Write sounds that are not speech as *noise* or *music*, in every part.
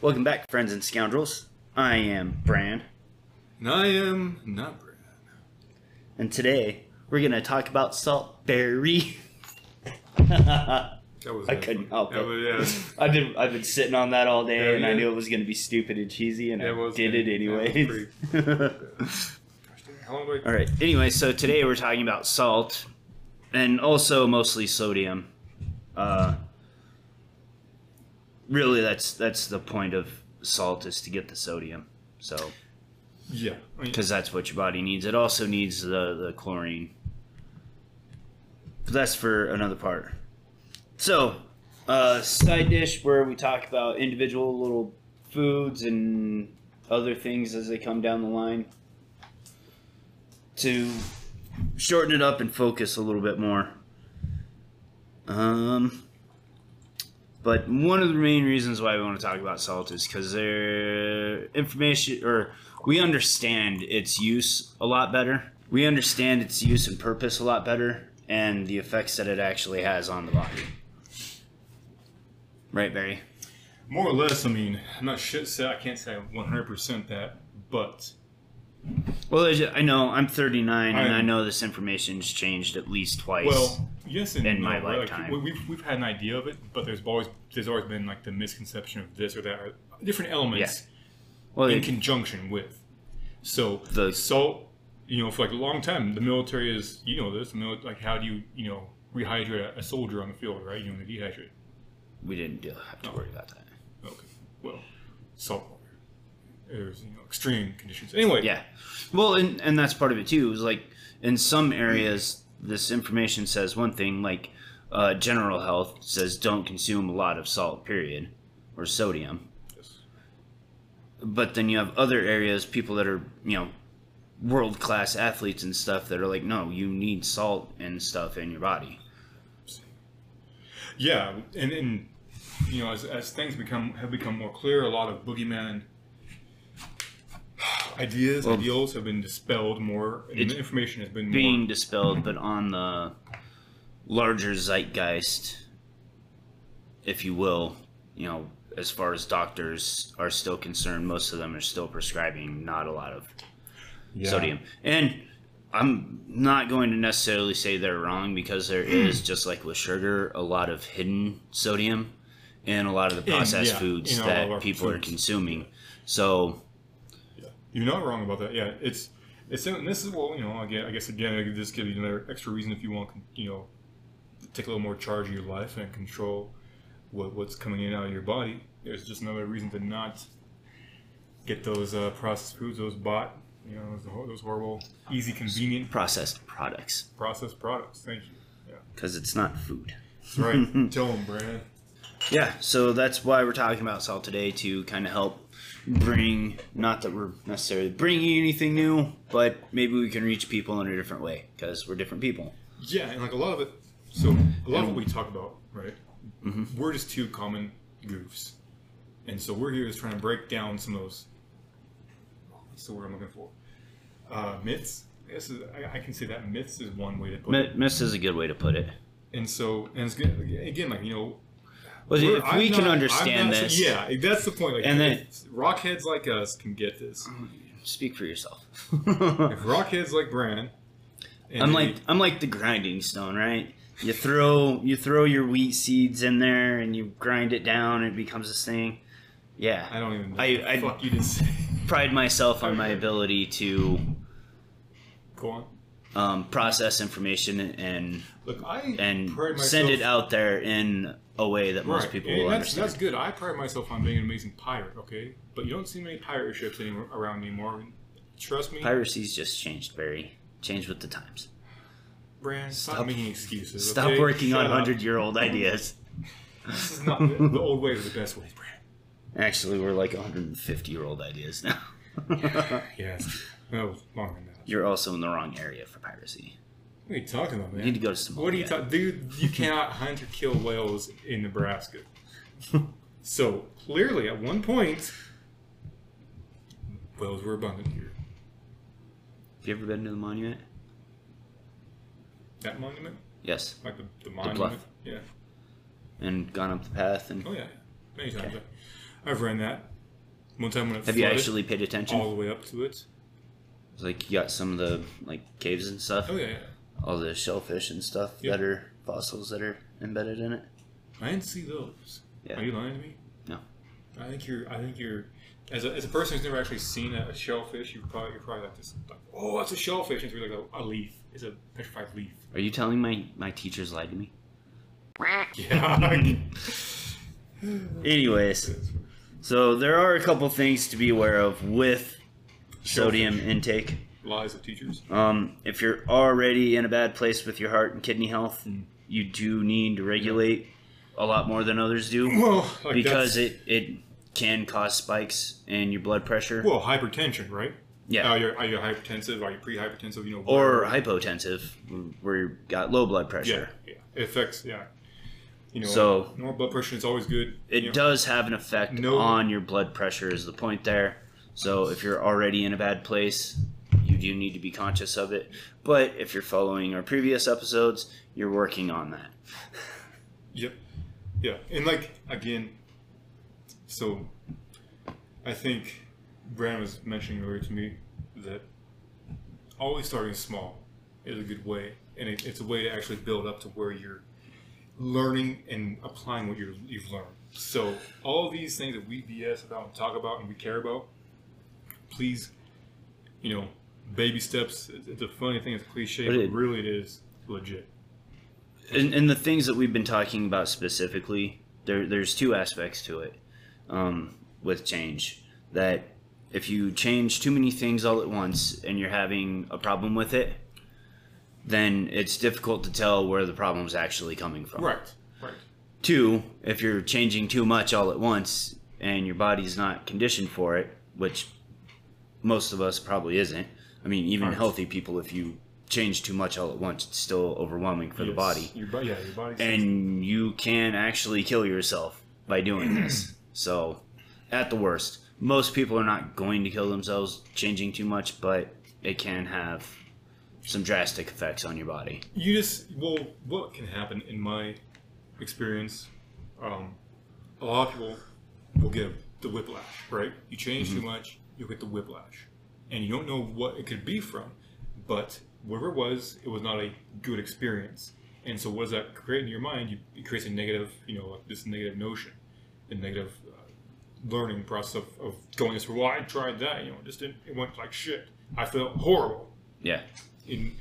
Welcome back, friends and scoundrels. I am Bran, And I am not Brad. and today we're gonna talk about saltberry. *laughs* That was I couldn't help that it. Yeah, *laughs* I've been I've been sitting on that all day, Yeah, and I knew it was gonna be stupid and cheesy, and Yeah, I was did it yeah, it was anyways. Gosh, *laughs* How long do I? all right. Anyway, so today we're talking about salt, and also mostly sodium. Uh, really, that's that's the point of salt is to get the sodium. So. Yeah. Because that's what your body needs. It also needs the, the chlorine. But that's for another part. So, uh, side dish where we talk about individual little foods and other things as they come down the line. To shorten it up and focus a little bit more. Um, but one of the main reasons why we want to talk about salt is because their information or we understand its use a lot better. We understand its use and purpose a lot better and the effects that it actually has on the body. Right, Barry? more or less. I mean, I'm not shit set. I can't say 100 percent that, but Well, I know I'm 39 and I- I know this information's changed at least twice. well, yes and In no. my right? lifetime. Like, we- we've we've had an idea of it, but there's always there's always been like the misconception of this or that, or different elements well, in it- conjunction with. So The- salt, you know, for like a long time, the military is you know this. Mili- like how do you you know rehydrate a, soldier on the field, right? You know, dehydrate. we didn't do, have to worry about that. Okay. Well, salt There's you know extreme conditions. Anyway. Yeah. Well, and and that's part of it too. Is like in some areas, this information says one thing, like uh, general health says don't consume a lot of salt, period, or sodium. Yes. But then you have other areas, people that are you know world class athletes and stuff that are like, no, you need salt and stuff in your body. Yeah, and and you know as, as things become have become more clear, a lot of boogeyman ideas, Well, ideals have been dispelled more, and information has been Being more. dispelled, but on the larger zeitgeist, if you will, you know, as far as doctors are still concerned, most of them are still prescribing not a lot of Yeah. sodium. And I'm not going to necessarily say they're wrong because there hmm. is, just like with sugar, a lot of hidden sodium in a lot of the In- processed yeah, foods in all of that people are consuming. So, Yeah. You're not wrong about that. Yeah, it's it's and this is well, you know, again, I guess again, I could just give you another extra reason if you want, you know, take a little more charge of your life and control what what's coming in and out of your body. There's just another reason to not get those uh, processed foods, those bought, you know, those, those horrible, easy, convenient processed products processed products. Thank you. Yeah, because it's not food. that's right. *laughs* Tell them, Brad. Yeah, so that's why we're talking about salt today to kind of help bring, not that we're necessarily bringing anything new, but maybe we can reach people in a different way because we're different people. Yeah, and like a lot of it. So a lot of what we talk about, right? We're just two common goofs, and so we're here is trying to break down some of those. What's the word I'm looking for? Uh, myths. I guess is, I, I can say that myths is one way to put it. Mi- Miss is a good way to put it. And so, and it's good again, like you know, Well, if I'm we can not- I'm understand not- this, yeah, that's the point. Like, And then- rockheads like us can get this. speak for yourself. *laughs* If *laughs* rockheads like Bran, and I'm like I'm like the grinding stone, right? You throw you throw your wheat seeds in there and you grind it down and it becomes this thing. Yeah, I don't even. Know I- what I- fuck you just *laughs* pride myself on my ability to Go on. um, process information and Look, I and send it out there in a way that most Right, people and will that's, understand. that's good. I pride myself on being an amazing pirate, okay? But you don't see many pirate ships anymore around anymore. Trust me, Piracy's just changed, Barry. Changed with the times. Bran, stop, Stop- making excuses. Stop okay? working Shut on hundred year old *laughs* ideas. This is not the, the old way is the best way, Bran. Actually, we're like 150 year old ideas now. *laughs* Yes. No, longer than that. You're also in the wrong area for piracy. What are you talking about, man? You need to go to Somalia. What are you talking, dude? You cannot hunt or kill whales in Nebraska. *laughs* so clearly, at one point, whales were abundant here. Have you ever been to the monument? That monument, Yes. like the, the bluff. monument, yeah. And gone up the path and Oh yeah, many times. I've ran that. One time when it Have you actually paid attention? all the way up to it. Like you got some of the like caves and stuff, Oh yeah, yeah. All the shellfish and stuff Yeah. that are fossils that are embedded in it. I didn't see those. Yeah. Are you lying to me? No. I think you're. I think you're. As a, as a person who's never actually seen a, a shellfish, you probably you're probably like this. Like, oh, that's a shellfish. It's really like a, a leaf. It's a petrified leaf. Are you telling my my teachers lied to me? *laughs* Yeah. *laughs* Anyways, so there are a couple things to be aware of with sodium intake. Lies of teachers. Um, if you're already in a bad place with your heart and kidney health, Mm. you do need to regulate a lot more than others do Well, like because it it can cause spikes in your blood pressure Well, hypertension, right? Yeah. Are you, are you hypertensive? Are you pre-hypertensive? You know. or hypotensive where you got low blood Yeah, pressure. yeah. It affects. Yeah. You know. So- normal blood pressure is always good. It you know. does have an effect No- on your blood pressure is the point there. So if you're already in a bad place, you do need to be conscious of it. But if you're following our previous episodes, you're working on that. *laughs* Yep. Yeah, and like again, so I think Brandon was mentioning earlier to me that always starting small is a good way, and it, it's a way to actually build up to where you're learning and applying what you're, you've learned. So all these things that we BS about and talk about and we care about, please, you know, baby steps. It's a funny thing. It's cliche, But but it- really it is legit. And, and the things that we've been talking about specifically, there, there's two aspects to it um, with change. That if you change too many things all at once and you're having a problem with it, then it's difficult to tell where the problem's actually coming from. Right. Right. Two, if you're changing too much all at once and your body's not conditioned for it, which most of us probably isn't. I mean, even healthy people, if you change too much all at once, it's still overwhelming for the body. Your, yeah, your body. And you can actually kill yourself by doing this. *clears throat* So, at the worst, most people are not going to kill themselves changing too much, but it can have some drastic effects on your body. You just well, what can happen in my experience? Um, a lot of people will get the whiplash, right? You change too much, you'll get the whiplash, and you don't know what it could be from, but whatever it was, it was not a good experience. And so, what does that create in your mind? You, it creates a negative, you know, like this negative notion, a negative uh, learning process of, of going this. Well, I tried that, you know, it just didn't. It went like shit. I felt horrible. Yeah. In,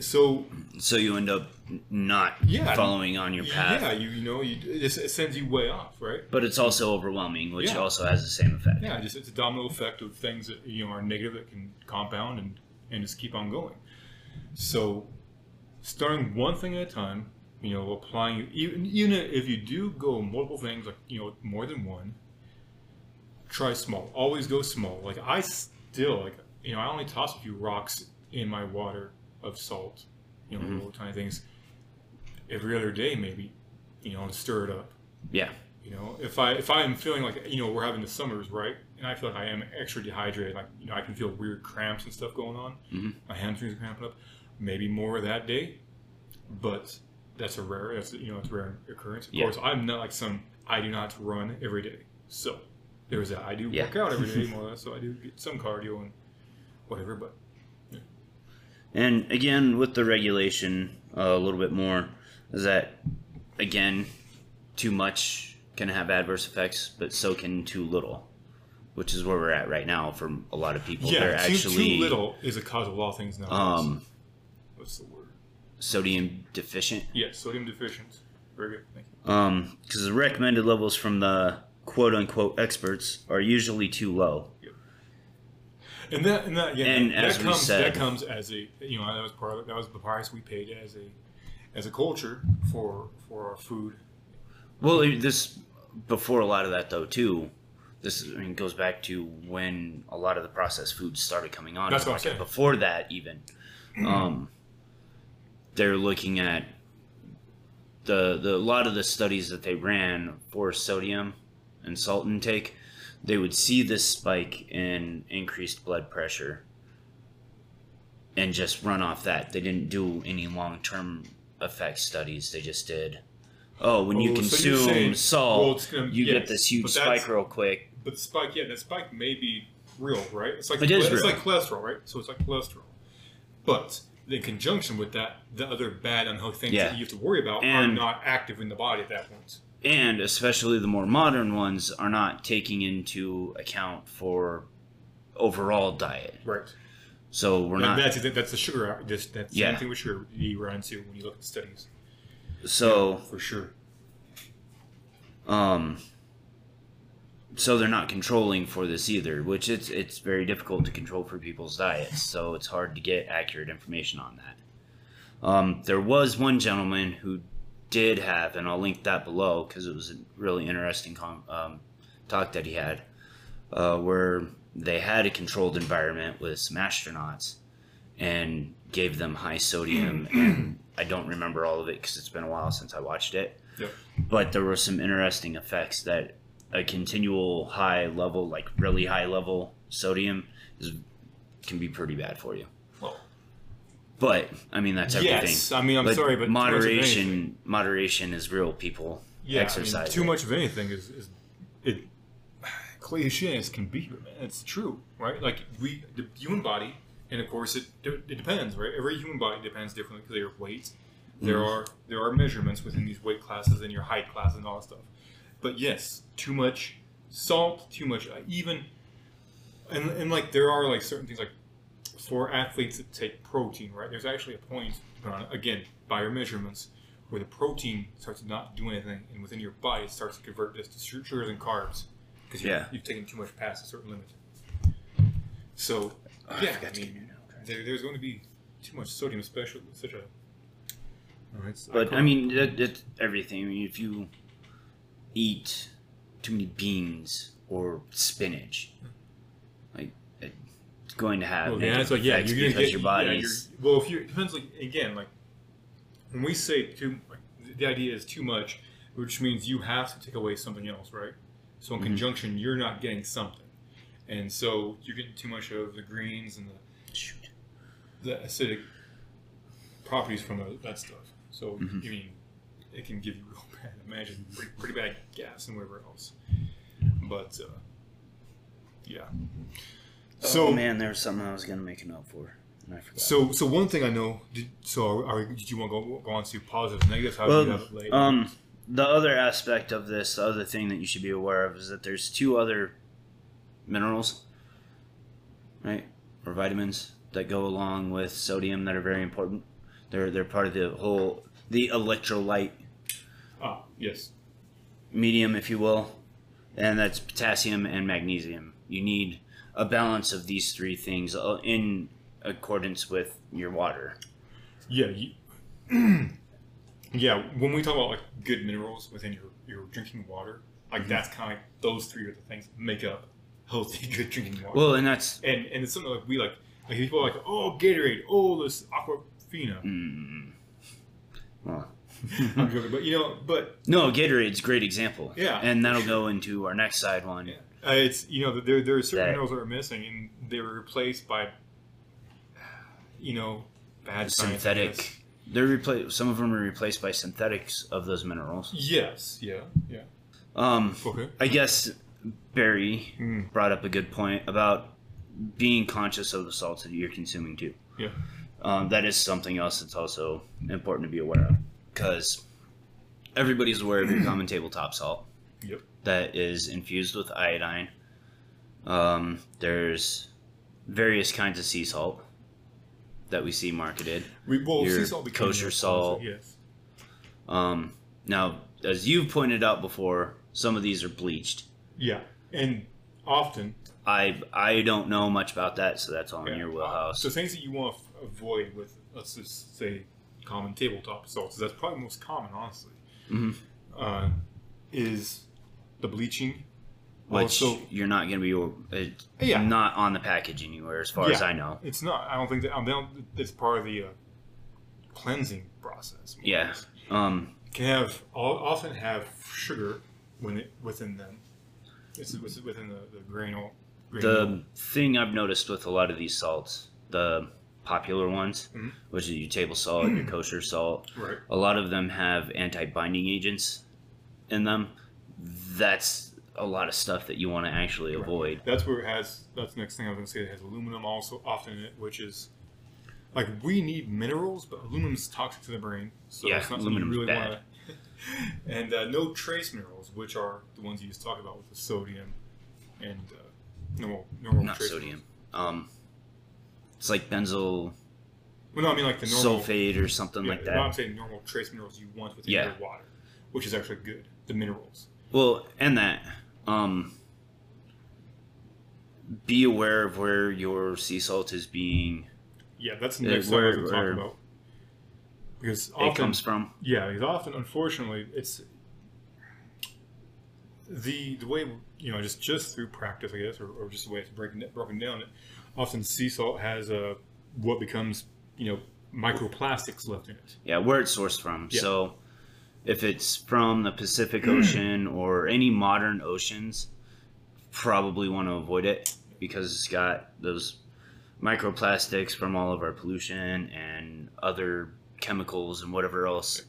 so So you end up not Yeah. following on your path. Yeah, you you know, you, it, it sends you way off, right? But it's also overwhelming, which Yeah. also has the same effect. Yeah, just it's a domino effect of things that you know are negative that can compound and and just keep on going. So, starting one thing at a time, you know, applying even even if you do go multiple things, like you know, more than one. Try small. Always go small. Like I still like you know I only toss a few rocks in my water of salt, you know, Mhm. little tiny things. Every other day, maybe, you know, and stir it up. Yeah. You know, if I if I'm feeling like you know we're having the summers right, and I feel like I am extra dehydrated, like you know I can feel weird cramps and stuff going on. Mhm. My hamstrings are cramping up. Maybe more that day, but that's a rare. That's you know it's a rare occurrence. Of Yeah. course, I'm not like some. I do not run every day, so there's that. I do Yeah. work out every day *laughs* more or less, so I do get some cardio and whatever. But And again, with the regulation, uh, a little bit more is that again, too much can have adverse effects, but so can too little, which is where we're at right now for a lot of people. yeah, They're too, actually too little is a cause of all things now. um, What's the word? sodium deficient. Yes, sodium deficient. Very good. Thank you. Um, because the recommended levels from the quote unquote experts are usually too low. *laughs* And that, and that, yeah, And that, as that comes, said- that comes as a, you know, that was part of, that was the price we paid as a, as a culture for for our food. Well, this before a lot of that though too. This I mean, goes back to when a lot of the processed foods started coming on. That's what I'm saying. Before that, even, um, they're looking at the the a lot of the studies that they ran for sodium and salt intake. They would see this spike in increased blood pressure and just run off that. They didn't do any long term effect studies. They just did oh, when you Oh, so consume saying- salt, well, gonna- you get this huge spike real quick. But the spike, yeah, that spike may be real, right? It's like It is it's real. like cholesterol, right? So it's like cholesterol. But in conjunction with that, the other bad unhealthy things Yeah. that you have to worry about And- are not active in the body at that point. And especially the more modern ones are not taking into account for overall diet. Right. So we're And not. that's that's the sugar. Just that's the Yeah. same thing with sugar you run into when you look at studies. So For sure. um. So they're not controlling for this either, which it's it's very difficult to control for people's diets. So it's hard to get accurate information on that. Um, there was one gentleman who did have, and I'll link that below because it was a really interesting com- um, talk that he had, uh, where they had a controlled environment with some astronauts and gave them high sodium. *clears throat* and I don't remember all of it because it's been a while since I watched it. Yep. But there were some interesting effects that a continual high level, like really high level sodium, is can be pretty bad for you. But I mean that's everything. yes. I mean, I'm But sorry, but too much of anything- moderation, moderation is real. People Yeah, exercise. I mean, too much of anything is, is it *sighs* cliche as can be, man. It's true, right? Like we, the human body, and of course it it depends, right? Every human body depends differently because their weight. There Mm-hmm. are there are measurements within these weight classes and your height class and all that stuff. But yes, too much salt, too much uh, even, and and like there are like certain things like for athletes that take protein, right? There's actually a point, uh, again, by your measurements, where the protein starts to not do anything, and within your body it starts to convert this to su- sugars and carbs because Yeah. you've taken too much past a certain limit. So, Oh, yeah, forgot I mean, get your note card. there, there's going to be too much sodium, especially with such a. Oh, it's- But I can't- mean, it, it's everything. I mean, if you eat too many beans or spinach, it's going to have Well, yeah, it's like yeah, you're because get your yeah, well, if you it depends like again like when we say too, like, the idea is too much, which means you have to take away something else, right? So in Mhm. conjunction, you're not getting something, and so you're getting too much of the greens and the shoot. the acidic properties from the, that stuff. So Mhm. I mean, it can give you real *laughs* bad. Imagine pretty, pretty bad gas and whatever else. But uh, yeah. Oh man, there was something I was gonna make a note for, and I forgot. So, so one thing I know. Did, so, are, are, did you want to go, go on to positives, negatives? How do you have well, it laid? um, the other aspect of this, the other thing that you should be aware of, is that there's two other minerals, right, or vitamins that go along with sodium that are very important. They're they're part of the whole the electrolyte ah, yes. medium, if you will, and that's potassium and magnesium. You need a balance of these three things uh, in accordance with your water. Yeah. You, *clears throat* yeah. When we talk about like good minerals within your your drinking water, like Mm-hmm. that's kind of like those three are the things that make up healthy, *laughs* good drinking water. Well, and that's and and it's something like we like. Like people are like, oh, Gatorade, oh, this Aquafina. mm, well, *laughs* I'm joking, but you know, but no, Gatorade's a great example. Yeah, and that'll go into our next side one. Yeah. Uh, it's you know there there are certain That- minerals that are missing and they were replaced by you know bad Synthetic. They're replaced. Some of them are replaced by synthetics of those minerals. Yes. Yeah. Yeah. Um, Okay. I guess Barry Mm. brought up a good point about being conscious of the salts that you're consuming too. Yeah. Um, that is something else that's also important to be aware of because everybody's aware of your common tabletop salt Yep. That is infused with iodine. Um, there's various kinds of sea salt that we see marketed. We well, Your sea salt kosher salt. Yes. Um, now, as you've pointed out before, some of these are bleached. Yeah. And often I I don't know much about that, so that's all in yeah, your wheelhouse. So things that you want to f- avoid with let's just say common tabletop salts. That's probably most common, honestly. Mhm. Uh, is the bleaching. which also, you're not going to be it's Yeah. not on the package anywhere, as far as I know. It's not. I don't think that. I don't. It's part of the uh, cleansing process. Yeah. Um, Can have often have sugar when it, within them. It's it's within the the granule. the thing I've noticed with a lot of these salts, the popular ones, Mhm. which is your table salt, your *clears throat* kosher salt. Right. A lot of them have anti-binding agents in them. That's a lot of stuff that you want to actually Right. avoid. That's where it has. That's the next thing I was going to say. It has aluminum also often in it, which is like we need minerals, but aluminum's toxic to the brain, so Yeah, it's not something you aluminum's really bad. want *laughs* to. and uh, no trace minerals, which are the ones you just talked about with the sodium and uh, normal normal Not trace sodium. Um, it's like benzyl Well, no, I mean like the normal sulfate or something yeah, like no, I'm that. saying normal trace minerals you want within Yeah. your water, which is actually good. The minerals. Well, and that. Um, be aware of where your sea salt is being. Yeah, that's the Uh, next thing I where- was to talk about. Because It comes from. Yeah, because often, unfortunately, it's the the way you know just just through practice, I guess, or, or just the way it's breaking broken down. It often sea salt has a what becomes you know microplastics left in it. Yeah, where it's sourced from. Yeah. So, if it's from the Pacific Ocean or any modern oceans, probably want to avoid it because it's got those microplastics from all of our pollution and other chemicals and whatever else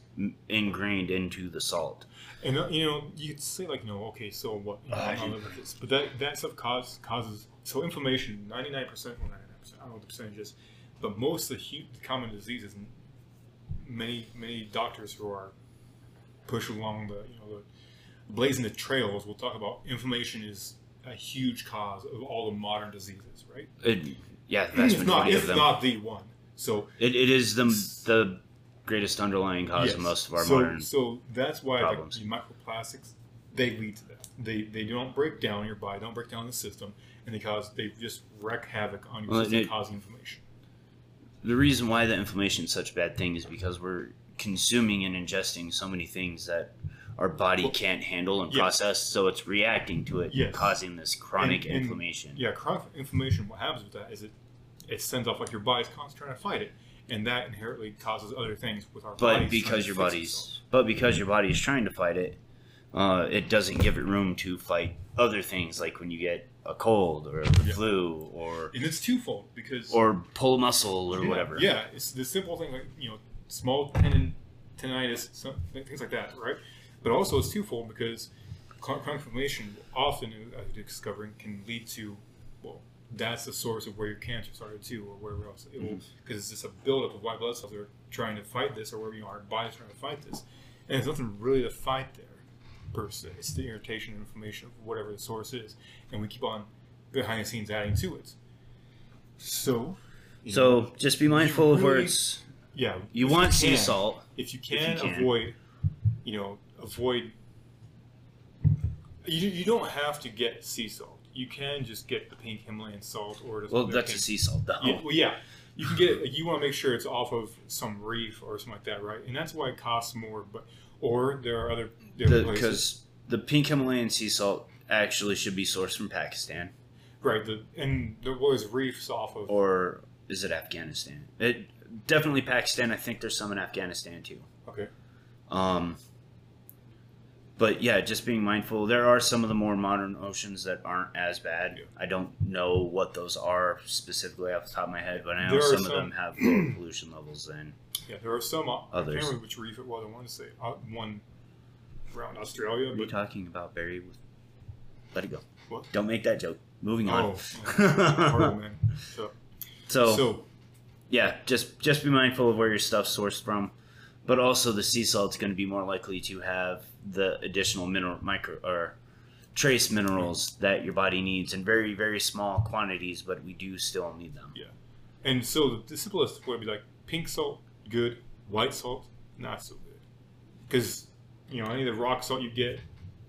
ingrained into the salt. And uh, you know, you could say like, you know, okay, so what? You know, Uh, I'll live with this. But that that stuff cause, causes so inflammation. Ninety nine percent, well, ninety nine percent. I don't know what the percentage is, but most of the, the common diseases, and many many doctors who are pushing along the you know the blazing the trails We'll talk about inflammation is a huge cause of all the modern diseases, right? It, yeah, the vast If not, majority of if them. not the one. So It, it is the the greatest underlying cause of most of our so, modern. So that's why problems. the microplastics they lead to that. They they don't break down your body, don't break down the system, and they cause they just wreak havoc on your Well, system, it- causing inflammation. the reason why the inflammation is such a bad thing is because we're consuming and ingesting so many things that our body Well, can't handle and yes. process, so it's reacting to it, Yes. causing this chronic And- and- inflammation. Yeah, chronic inflammation. What happens with that is it it sends off like your body's constantly trying to fight it, and that inherently causes other things with our But because your body's itself. but because your body is trying to fight it, uh, it doesn't give it room to fight other things like when you get a cold or the Yeah. flu or and it's twofold because or pull a muscle or yeah, whatever. Yeah, it's the simple thing like you know small tendon tendinitis, some, things like that, right? But also it's twofold because chronic inflammation often, uh, as you're discovering, can lead to well, that's the source of where your cancer started too, or wherever else it mm-hmm. will, because it's just a buildup of white blood cells that are trying to fight this, or where you know our body's trying to fight this, and there's nothing really to fight there per se. It's the irritation and inflammation of whatever the source is, and we keep on behind the scenes adding to it. So. you know, So just be mindful of where it's. Yeah, You want sea can, salt. If you you can, can. avoid, you know, avoid. You, you don't have to get sea salt. You can just get the pink Himalayan salt or Well, the that's a sea salt though. Yeah, well, yeah, you can get it. You want to make sure it's off of some reef or something like that, right? And that's why it costs more. But or there are other Because the pink Himalayan sea salt actually should be sourced from Pakistan right? The and there was reefs off of or is it Afghanistan? It definitely Pakistan. I think there's some in Afghanistan too. okay, Um, but yeah, just being mindful. There are some of the more modern oceans that aren't as bad. Yeah. I don't know what those are specifically off the top of my head, but I know are some, of them have lower pollution levels than. yeah, there are some. uh, I can't Others. remember which reef it was. I want to say uh, one around Australia, are you but talking about, Barry? With... Let it go. What? Don't make that joke. Moving on. Oh, horrible. *laughs* So, so, so yeah, just just be mindful of where your stuff's sourced from, but also the sea salt's going to be more likely to have the additional mineral micro or trace minerals that your body needs in very very small quantities, but we do still need them. Yeah, and so the, simplest would be like pink salt, good. White salt, not so good. Because you know any of the rock salt you get,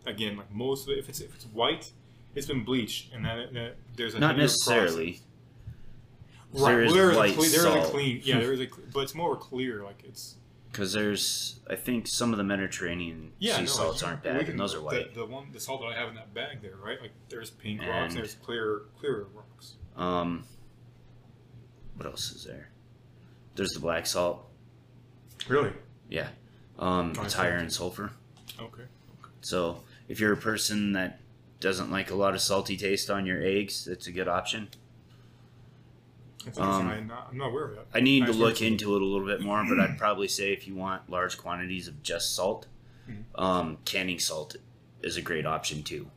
again, like most of it, if it's if it's white, it's been bleached, and that, that there's a Not necessarily. process. Right, There is well, there is white a clean, there is a salt. clean, yeah, *laughs* there is a, cl- but it's more clear, like it's Because there's, I think some of the Mediterranean yeah, sea no, salts like, aren't we bad, can- and those are the- white. The, one, the salt that I have in that bag there, right? Like there's pink rocks, And- and there's clear, clearer rocks. Um, what else is there? There's the black salt. Really? Yeah, um, Oh, it's see. higher in sulfur. Okay. So if you're a person that doesn't like a lot of salty taste on your eggs, it's a good option. Um. I'm, not, I'm not aware of that. I need to look into it a little bit more, but I'd *clears throat* probably say if you want large quantities of just salt, Mhm. um, canning salt is a great option too,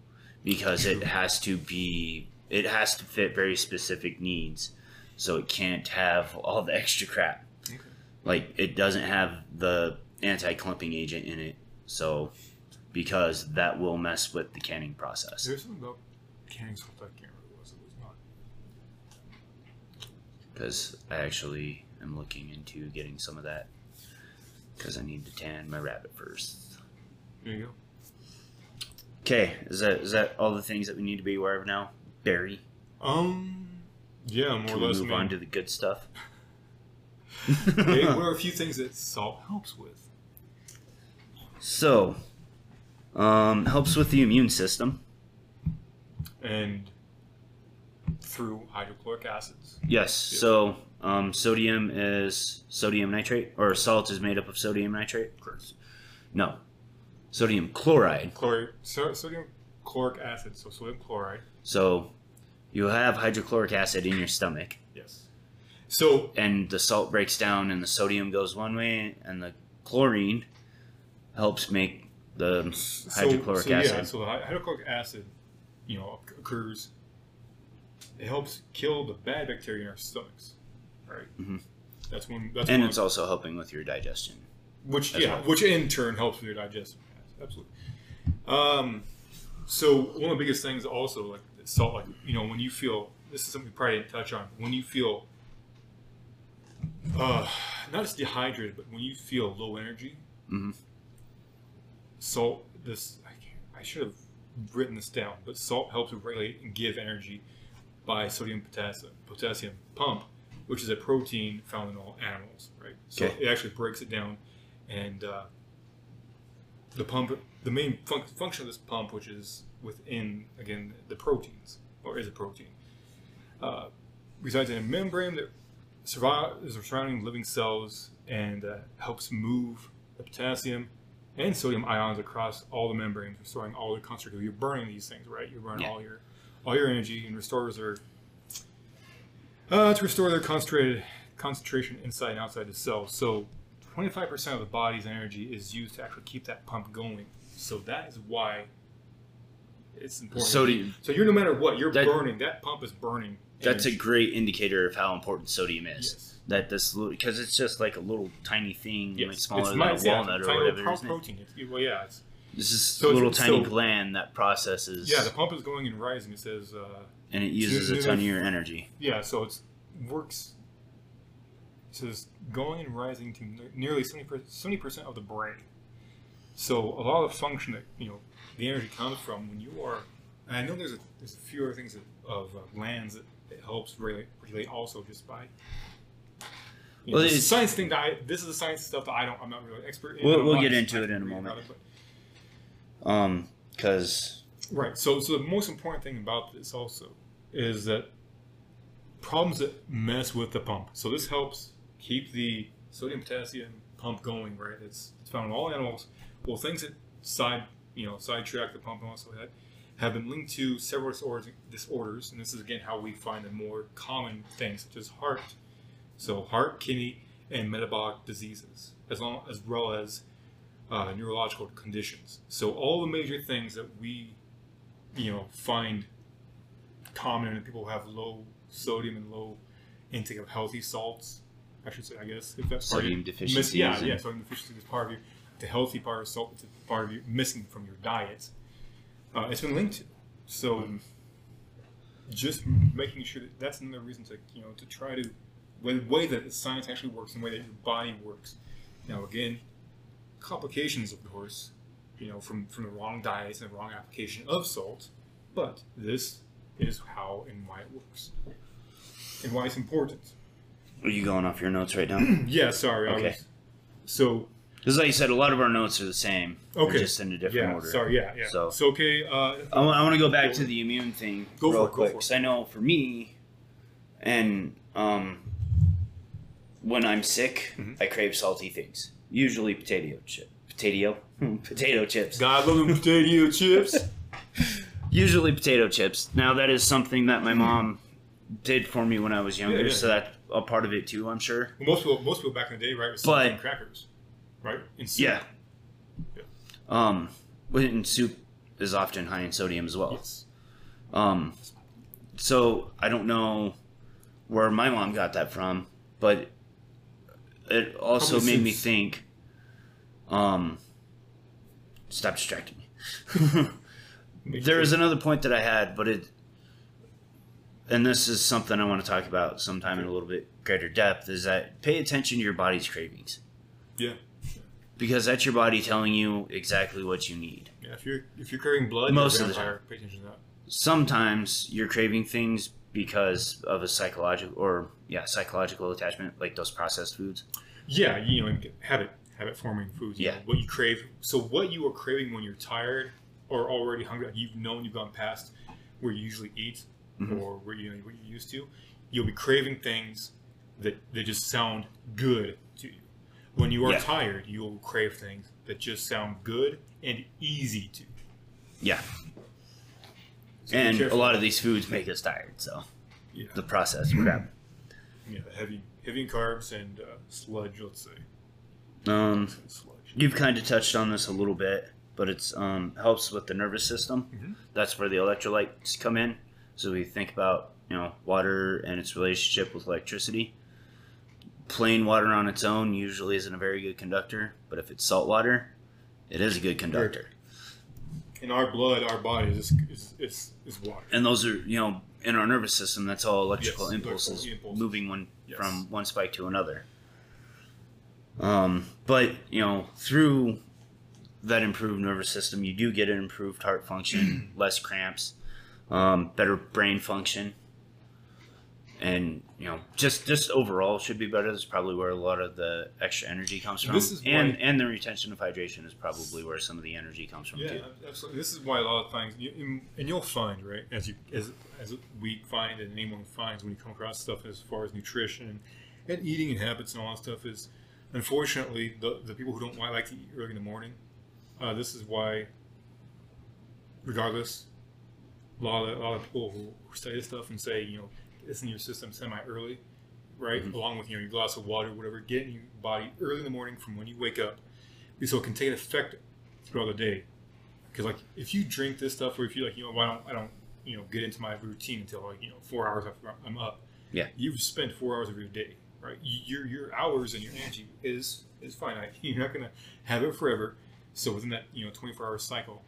because it has to be it has to fit very specific needs, so it can't have all the extra crap. Okay. Like it doesn't have the anti-clumping agent in it, so because that will mess with the canning process. There's something about canning salt I can't remember what it was. It was not. Because I actually am looking into getting some of that, because I need to tan my rabbit first. There you go. Okay, is that is that all the things that we need to be aware of now? Barry, Um, yeah, more can or less. move on to the good stuff? okay, what are a few things that salt helps with? so, um, helps with the immune system. And through hydrochloric acids. Yes. So, um, sodium is sodium nitrate, or salt is made up of sodium nitrate. Correct. No, sodium chloride. Chloride, so, sodium chloric acid, so sodium chloride. So, you have hydrochloric acid in your stomach, Yes. So and the salt breaks down, and the sodium goes one way, and the chlorine helps make the hydrochloric so, Yeah, acid. so the hydrochloric acid, you know, occurs. It helps kill the bad bacteria in our stomachs, right? Mhm. That's one. That's and it's also helping with your digestion. which yeah, well. which in turn helps with your digestion. Absolutely. Um, so one of the biggest things also like salt, like you know, when you feel this is something we probably didn't touch on. When you feel, uh, not just dehydrated, but when you feel low energy, mm-hmm. salt. This I, can't, I should have written this down, but salt helps regulate and give energy by sodium potassium potassium pump, which is a protein found in all animals, right? So Okay. it actually breaks it down, and uh, the pump, the main func- function of this pump, which is within again the proteins, or is a protein, uh, resides in a membrane that survive, is surrounding living cells and uh, helps move the potassium and sodium ions across all the membranes, restoring all the concentration. You're burning these things, right? You're burning Yeah. all your all your energy and restores their uh, to restore their concentrated concentration inside and outside the cell. So, 25% of the body's energy is used to actually keep that pump going. So that is why it's important. Sodium. So you're no matter what you're That- burning. That pump is burning. That's a great indicator of how important sodium is. Yes. That this because it's just like a little tiny thing, Yes. like smaller It's than my- a walnut it's or whatever. little isn't it? protein. It's, well, yeah, it's, This is So little tiny so- gland that processes, yeah. The pump is going and rising. It says, uh, and it uses a ton of your energy. yeah. So it works. It says going and rising to nearly 70 percent of the brain. So a lot of function that you know the energy comes from when you are. And I know there's a there's a few other things that, of uh, glands that it helps regulate, regulate also just by. You know, Well, this is it's- science thing that I, this is the science stuff that I don't I'm not really expert in. We'll- we'll get into it in a moment. it, but- Um, because Right. So, so the most important thing about this also is that problems that mess with the pump. So this helps keep the sodium potassium pump going. Right. It's it's found in all animals. Well, things that side you know sidetrack the pump and also that have been linked to several disorders, disorders. And this is again how we find the more common things such as heart. So heart, kidney, and metabolic diseases, as long as well as uh, neurological conditions. So all the major things that we, you know, find common in people who have low sodium and low intake of healthy salts. I should say, I guess, if that's Sodium Miss, yeah, yeah, sodium deficiency is part of your the healthy part of salt. It's a part of your missing from your diet. Uh, it's been linked to. So just making sure that that's another reason to you know to try to the way that science actually works and the way that your body works. Now again, complications of course, you know, from from the wrong diets and the wrong application of salt, but this is how and why it works. And why it's important. are you going off your notes right now? *clears throat* Yeah, sorry. Okay. was, so Because, like you said, a lot of our notes are the same. They're Okay. just in a different yeah, order. sorry, yeah, yeah. So- So, okay, uh, I want to go back to the immune thing Go for real it, quick because I know for me, and um, when I'm sick, Mhm. I crave salty things. Usually potato chip, potato, potato chips. God love them potato *laughs* chips. Usually potato chips. Now that is something that my mom did for me when I was younger, Yeah, yeah. so that's a part of it too. I'm sure. Well, most people, most people back in the day, right, was But- crackers, right? In soup. Yeah. Yeah. Um, and soup is often high in sodium as well. Yes. Um, so I don't know where my mom got that from, but it also Probably made me think. Um, stop distracting me. There was another point that I had, but it, and this is something I want to talk about sometime in a little bit greater depth. Is that pay attention to your body's cravings Yeah. because that's your body telling you exactly what you need. Yeah. If you're if you're craving blood, Most of the vampire. Pay attention to that. sometimes you're craving things because of a psychological or yeah psychological attachment like those processed foods Yeah, you know, habit habit forming foods. you Yeah. know, what you crave. So what you are craving when you're tired or already hungry, you've known you've gone past where you usually eat Mhm. or where you know what you're used to, you'll be craving things that that just sound good to you. When you are Yeah. tired, you'll crave things that just sound good and easy to. you. yeah So and a lot of these foods make us tired so yeah, the processed crap yeah, heavy heavy in carbs and uh, sludge. Let's say um you've kind of touched on this a little bit but it's um helps with the nervous system. Mhm. that's where the electrolytes come in. So we think about you know water and its relationship with electricity. Plain water on its own usually isn't a very good conductor but if it's salt water it is a good conductor. In our blood, our body is is, is, is water. and those are you know in our nervous system that's all electrical Yes, impulses electrical moving one Yes. from one spike to another um, but you know through that improved nervous system you do get an improved heart function *clears throat* less cramps um, better brain function. And you know just just overall should be better. That's probably where a lot of the extra energy comes from. This is and why- and the retention of hydration is probably where some of the energy comes from Yeah, too. absolutely. This is why a lot of things, you, and you'll find, right, as you as as we find and anyone finds when you come across stuff as far as nutrition and eating and habits and all that stuff is, unfortunately, the the people who don't like to eat early in the morning, uh, this is why. Regardless, a lot of a lot of people who, who study this stuff and say, you know, it's in your system semi early, right, Mhm. along with you know your glass of water, whatever, get in your body early in the morning from when you wake up, so it can take effect throughout the day because like if you drink this stuff or if you like you know I don't I don't you know get into my routine until like you know four hours after I'm up Yeah. you've spent four hours of your day right? Your your hours and your energy is is finite. *laughs* You're not gonna have it forever. So within that you know 24 hour cycle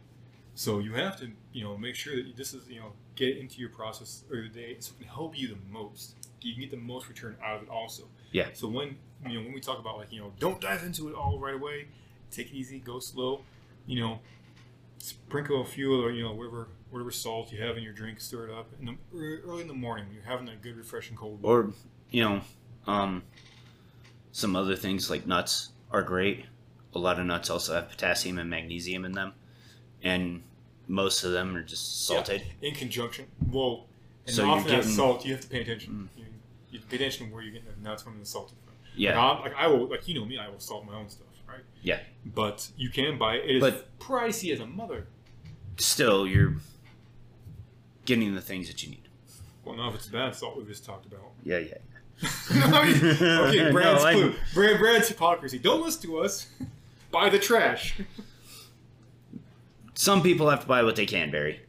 so you have to you know make sure that this is you know get into your process of the day so it can help you the most. You can get the most return out of it also. Yeah. so when you know when we talk about like you know don't dive into it all right away. Take it easy go slow you know sprinkle a few or you know whatever whatever salt you have in your drink stir it up in the early in the morning you're having that good refreshing cold. Or you know um, some other things like nuts are great. A lot of nuts also have potassium and magnesium in them. And most of them are just salted. In conjunction. Well and So often that salt. You have to pay attention. You, you to pay attention where you're getting the nuts from the salted from. Yeah. Like, I, like I will like you know me I will salt my own stuff right? Yeah. but you can buy it. It is But- pricey as a mother. still you're getting the things that you need. Well now if it's bad salt we just talked about. Yeah yeah *laughs* okay, Brad's *laughs* No, clue. Brad, Brad's hypocrisy. Don't listen to us. Buy the trash. some people have to buy what they can barry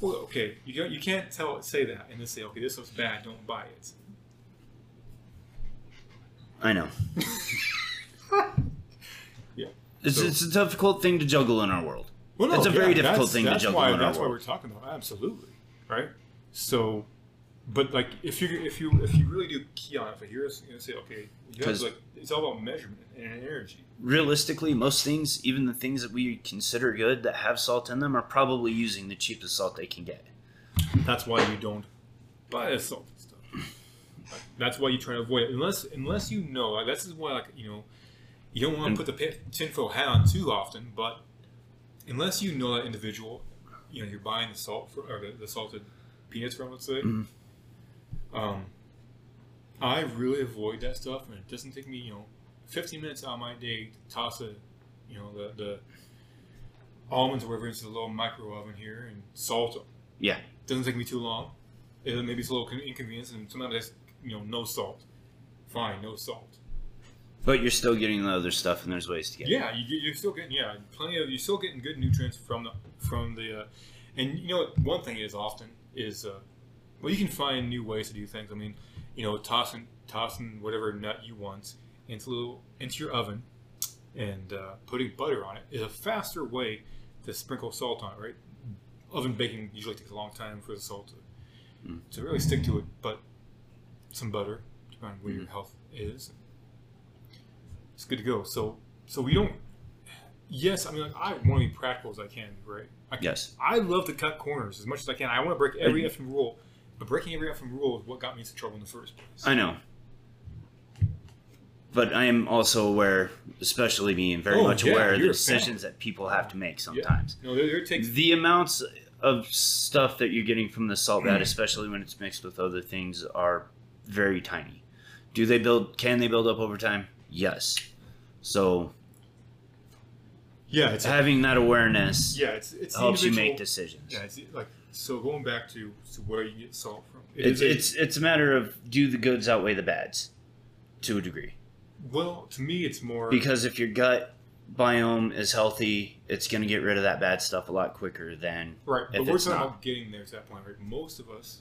Well, okay, you can't, you can't tell say that and then say, okay, this stuff's bad. Don't buy it. i know *laughs* Yeah. it's, So- it's a difficult thing to juggle in our world Well, It's a very difficult thing to juggle Why, in our world. that's why we're talking about. Absolutely, right? So, but like, if you if you if you really do key on it, if I hear us you know, say, okay, you have 'Cause- to, like it's all about measurement and energy. realistically most things even the things that we consider good that have salt in them are probably using the cheapest salt they can get That's why you don't buy the salted stuff. Like, That's why you try to avoid it, unless unless you know. Like, this is why, like you know, you don't want to put the tinfoil hat on too often. But unless you know that individual, you know, you're buying the salt for, or the, the salted peanuts from, let's say. Mhm. Um, I really avoid that stuff, and it doesn't take me, you know, 15 minutes out of my day to toss a, you know, the the almonds or whatever into the little micro oven here and salt them Yeah. doesn't take me too long. it, maybe it's a little inconvenience, and sometimes it's you know no salt. Fine, no salt. But you're still getting the other stuff, and there's ways to get. it. Yeah, you, get- you're still getting yeah plenty of you're still getting good nutrients from the from the, uh, and you know what, one thing is often is uh, well you can find new ways to do things. I mean, you know tossing tossing whatever nut you want into little into your oven and uh, putting butter on it is a faster way to sprinkle salt on it. Right, oven baking usually takes a long time for the salt to, Mm. to really stick to it, but some butter, depending on where Mm. your health is, it's good to go. So so we don't. Yes, I mean like I want to be practical as I can, right? I, Yes. I love to cut corners as much as I can. I want to break every effing rule, but breaking every effing rule is what got me into trouble in the first place. I know. But I am also aware, especially being very Oh, much yeah, aware of the you're a fan. decisions that people have to make sometimes. No, there, there takes The amounts of stuff that you're getting from the salt bed, *clears throat* especially when it's mixed with other things, are very tiny. Do they build? Can they build up over time? Yes. So yeah, it's having that awareness yeah, it's it's the helps you individual- make decisions. Yeah, it's like so going back to to where you get salt from. it It's a- it's it's a matter of do the goods outweigh the bads, to a degree. well to me it's more Because if your gut biome is healthy, it's going to get rid of that bad stuff a lot quicker than Right, if but we're it's talking not. about getting there to that point, right? Most of us,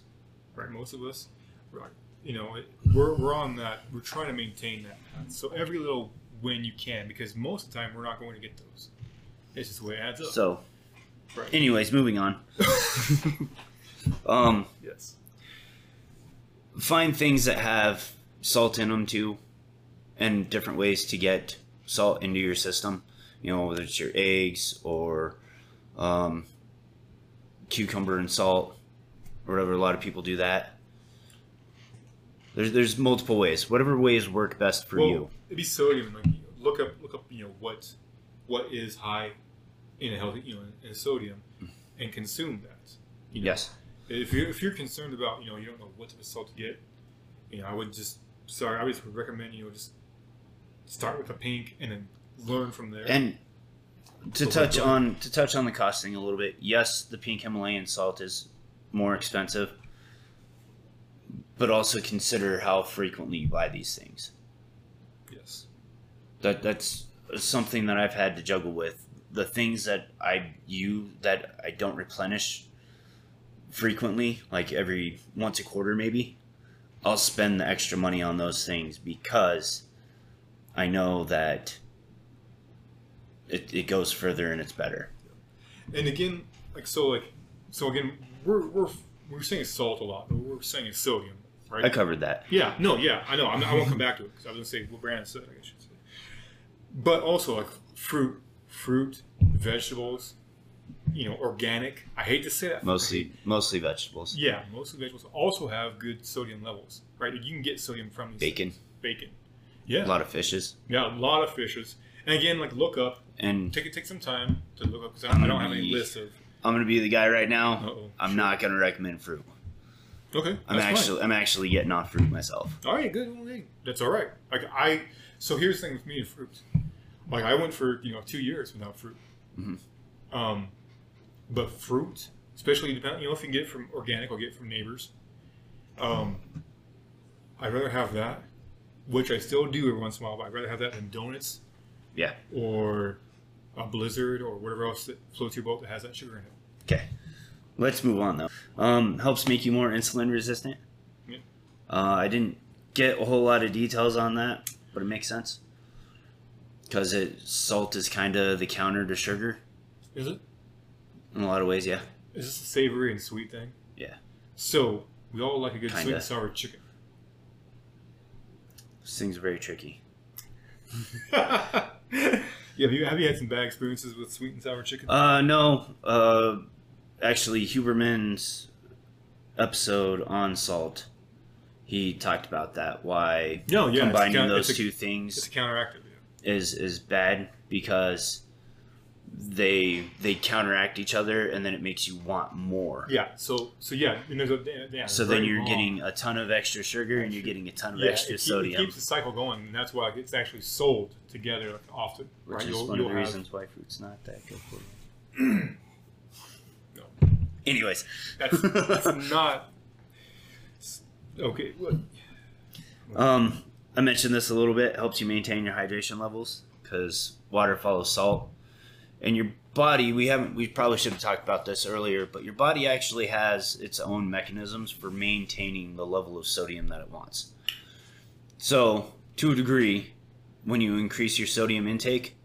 right? Most of us, right? You know, it, we're, we're on that. We're trying to maintain that path. So every little win you can, because most of the time we're not going to get those. It's just the way it adds up. so. Right. Anyways, moving on. *laughs* Um, yes. find things that have salt in them too, and different ways to get salt into your system. You know, whether it's your eggs or um, cucumber and salt, or whatever. A lot of people do that. There's there's multiple ways. Whatever ways work best for well, you. It'd be sodium. Like look up, look up. You know what, what is high in a healthy, you know, in sodium, and consume that. You know? Yes. If you're if you're concerned about you know you don't know what type of salt to get, you know I would just sorry I would just recommend you know just start with the pink and then learn from there. And to Go touch on to touch on the costing a little bit, yes, the pink Himalayan salt is more expensive, but also consider how frequently you buy these things. yes, That that's something that I've had to juggle with. The things that I use that I don't replenish frequently, like every once a quarter maybe, I'll spend the extra money on those things because I know that it, it goes further and it's better. and again like so like so again we're we're we're saying salt a lot, but we're saying sodium, right? I covered that. Yeah, no, yeah, I know. I'm, I won't come back to it because I was gonna say what Brandon said. I should say, but also like fruit, fruit, vegetables, you know, organic. I hate to say that. Mostly mostly vegetables. Yeah, mostly vegetables also have good sodium levels, right? You can get sodium from these Bacon. Bacon. Yeah. A lot of fishes. yeah, a lot of fishes. And again, like look up, And take take some time to look up because I, don't have any list of. I'm gonna be the guy right now. Uh-oh. I'm Sure. not gonna recommend fruit. Okay, I'm that's fine. actually I'm actually getting off fruit myself. All right, good. That's all right. Like I, so here's the thing with me and fruit. Like I went for you know two years without fruit. Mhm. Um, but fruit, especially depending, you know, if you can get it from organic or get it from neighbors. Um, I'd rather have that, which I still do every once in a while. But I'd rather have that than donuts Yeah. or a blizzard or whatever else that floats your boat that has that sugar in it. Okay. Let's move on though. Um, helps make you more insulin resistant. Yeah. Uh, I didn't get a whole lot of details on that, but it makes sense. Because it salt is kind of the counter to sugar Is it? in a lot of ways. Yeah. Is this a savory and sweet thing? Yeah. So we all like a good sweet Kinda. and sour chicken. This thing's very tricky. *laughs* yeah, have you, have you had some bad experiences with sweet and sour chicken? Uh, no. Uh, actually, Huberman's episode on salt, he talked about that. Why no, yeah, combining it's a, those it's a, two It's things a counteractive. Is is bad because they they counteract each other, and then it makes you want more. Yeah. So so yeah, and there's a yeah. So then you're wrong. getting a ton of extra sugar, and you're getting a ton of yeah, extra it, keep- sodium, It keeps the cycle going, and that's why it's actually sold together often. which right? is You'll- one you'll of the have- reasons why fruit's not that good for you. No. *clears throat* Anyways, That's, that's *laughs* not. Okay. What? Um, I mentioned this a little bit. Helps you maintain your hydration levels because water follows salt, and your body. We haven't. We probably should have talked about this earlier, but your body actually has its own mechanisms for maintaining the level of sodium that it wants. So, to a degree, when you increase your sodium intake,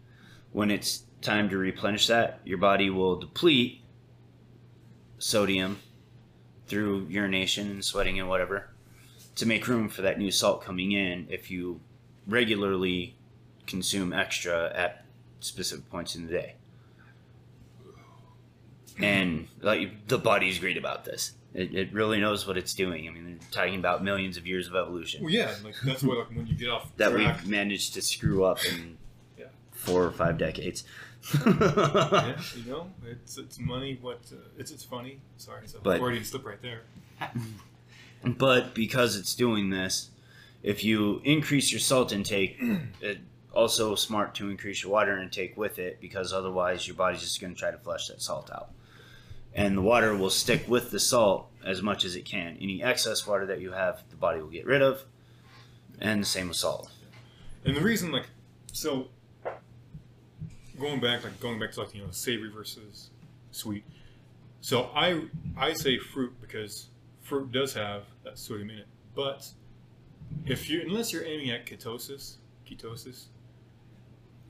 when it's time to replenish that, your body will deplete sodium through urination and sweating and whatever to make room for that new salt coming in if you regularly consume extra at specific points in the day. And like the body's great about this. It, it really knows what it's doing. I mean, they're talking about millions of years of evolution Well, yeah. Like that's why like, when you get off that track, we've managed to screw up in Yeah. four or five decades. yeah, *laughs* you know, it's it's money. What uh, it's it's funny. Sorry, it's a But- Freudian slip right there. *laughs* But because it's doing this, if you increase your salt intake, *clears throat* it also smart to increase your water intake with it because otherwise your body's just going to try to flush that salt out. And the water will stick with the salt as much as it can. Any excess water that you have, the body will get rid of. And the same with salt. And the reason, like, so going back, like going back to like you know savory versus sweet. So I I say fruit because fruit does have that sodium in it. But if you unless you're aiming at ketosis, ketosis,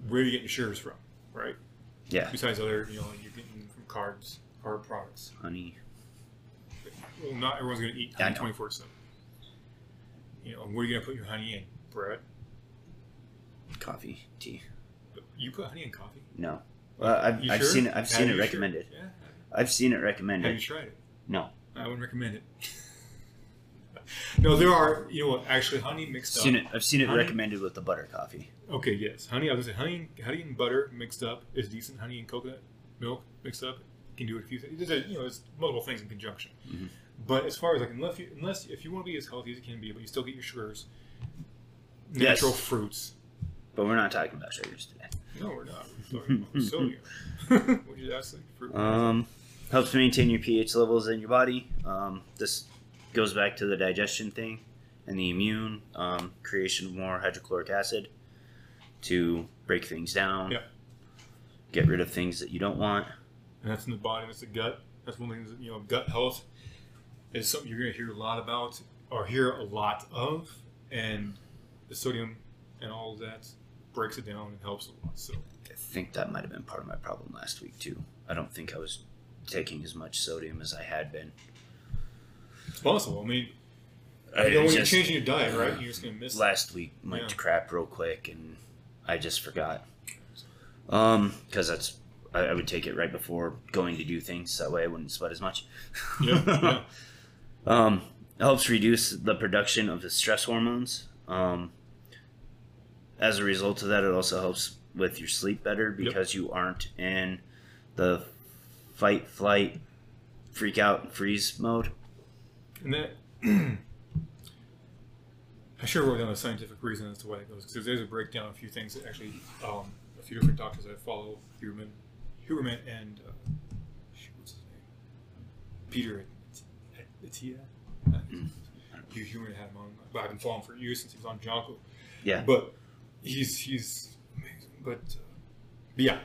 where are you getting sugars from, right? Yeah. Besides other, you know, you're getting from carbs, carb products. Honey. Well, not everyone's going to eat honey twenty four seven. You know, where are you going to put your honey in? Bread. Coffee. Tea. You put honey in coffee. No. Well, uh, I've, You I've sure? seen it. I've seen it sure? recommended. Yeah. I've seen it recommended. Have you tried it? No. I wouldn't recommend it. *laughs* no, there are. You know what? Actually, honey mixed Seen up. it. I've seen it Honey? recommended with the butter coffee. Okay, yes, honey. I was gonna say honey, honey and butter mixed up is decent. Honey and coconut milk mixed up can do it a few things. There's a, you know, there's multiple things in conjunction. Mhm. But as far as like, unless you, unless if you want to be as healthy as you can be, but you still get your sugars, Yes. natural fruits. But we're not talking about sugars today. No, we're not. We're talking about *laughs* sodium, which is actually fruit. Um, helps maintain your pH levels in your body. Um, this goes back to the digestion thing and the immune um, creation of more hydrochloric acid to break things down. Yeah. Get rid of things that you don't want. and that's in the body. That's the gut. That's one thing. That, you know, gut health is something you're going to hear a lot about, or hear a lot of, and the sodium and all of that breaks it down and helps a lot. So I think that might have been part of my problem last week too. I don't think I was taking as much sodium as I had been. it's possible. I mean, I you know, when you're changing your diet, right? You're just going to miss. last week went Yeah. to crap real quick and I just forgot. Um, because that's I, I would take it right before going to do things. That way I wouldn't sweat as much. Yeah, yeah. *laughs* Um, it helps reduce the production of the stress hormones. Um, as a result of that, it also helps with your sleep better because you aren't in the fight, flight, freak out, and freeze mode. And that. *clears throat* I should have wrote down a scientific reason as to why it goes because there's a breakdown of a few things that actually um, a few different doctors I follow Huberman, Huberman and uh, what's his name? Peter Attia. Hugh Huberman had him on, but I've been following for years since he was on Jocko. Yeah. But he's he's amazing. But, uh, but yeah,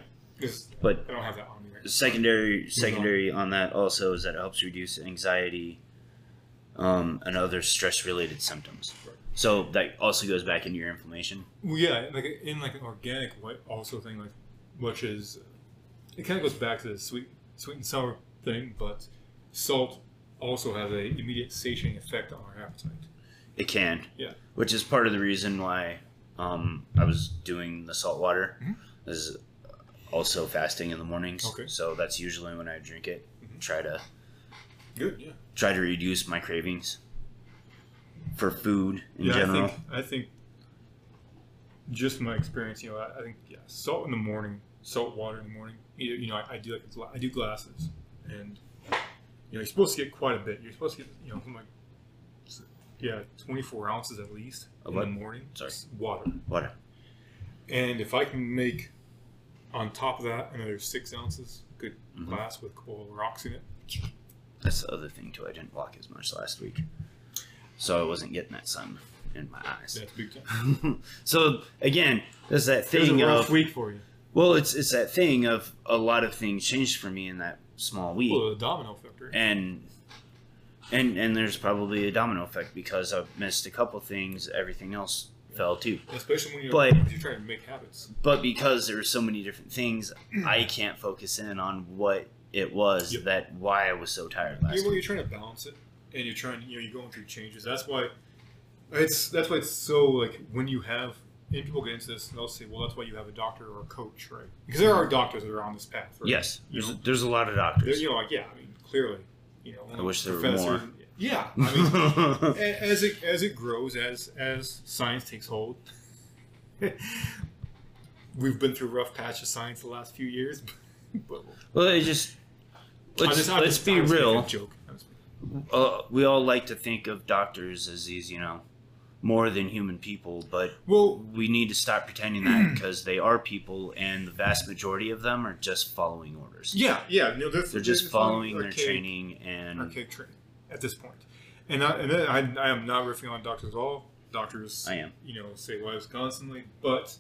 But I don't have that on me right now. secondary secondary on that also is that it helps reduce anxiety um, and other stress related symptoms. Right. So that also goes back into your inflammation. Well, yeah, like in like an organic also thing, like which is it kind of goes back to the sweet, sweet and sour thing, but salt also has a immediate satiating effect on our appetite. It can. Yeah. Which is part of the reason why um, I was doing the salt water. Mhm. Is also fasting in the mornings. Okay. So that's usually when I drink it. Mhm. Try to Good, yeah. try to reduce my cravings for food in yeah, general. I think I think just my experience, you know, I, I think yeah, salt in the morning, salt water in the morning. Either you know, I, I do like I do glasses, and you know, you're supposed to get quite a bit. You're supposed to get you know, like yeah, 24 ounces at least Of in the morning. Sorry. water. Water. And if I can make on top of that another six ounces, good Mhm. glass with cool rocks in it. That's the other thing too. I didn't walk as much last week. so I wasn't getting that sun in my eyes. That's big time. *laughs* so again, there's that It thing a rough of week for you. well, it's it's that thing of a lot of things changed for me in that small week, Well, the domino effect. right? and and and there's probably a domino effect because I missed a couple things, everything else fell too. Especially when you're, But- you're trying to make habits. But because there were so many different things, *clears throat* I can't focus in on what it was Yep. that why I was so tired last Yeah, well, you're trying to balance it, and you're trying, you know, you're going through changes. That's why it's that's why it's so like when you have and people get into this, and they'll say, well, that's why you have a doctor or a coach, right? Because there are doctors that are on this path. Right? Yes, there's, know, there's a lot of doctors. you know, like yeah, I mean, clearly, you know, I wish there were more. Yeah, I mean, *laughs* as it as it grows, as as science takes hold. *laughs* We've been through rough patch of science the last few years, *laughs* but well, it just let's just- let's just- be I'm just making a real. Joke. Uh, we all like to think of doctors as these, you know, more than human people, but Well, we need to stop pretending that *clears throat* because they are people, and the vast majority of them are just following orders. yeah, yeah, no, that's, They're just following their archaic- training, and archaic training at this point. And I, and I, I am not riffing on doctors at all. Doctors, I am. you know, save lives constantly, but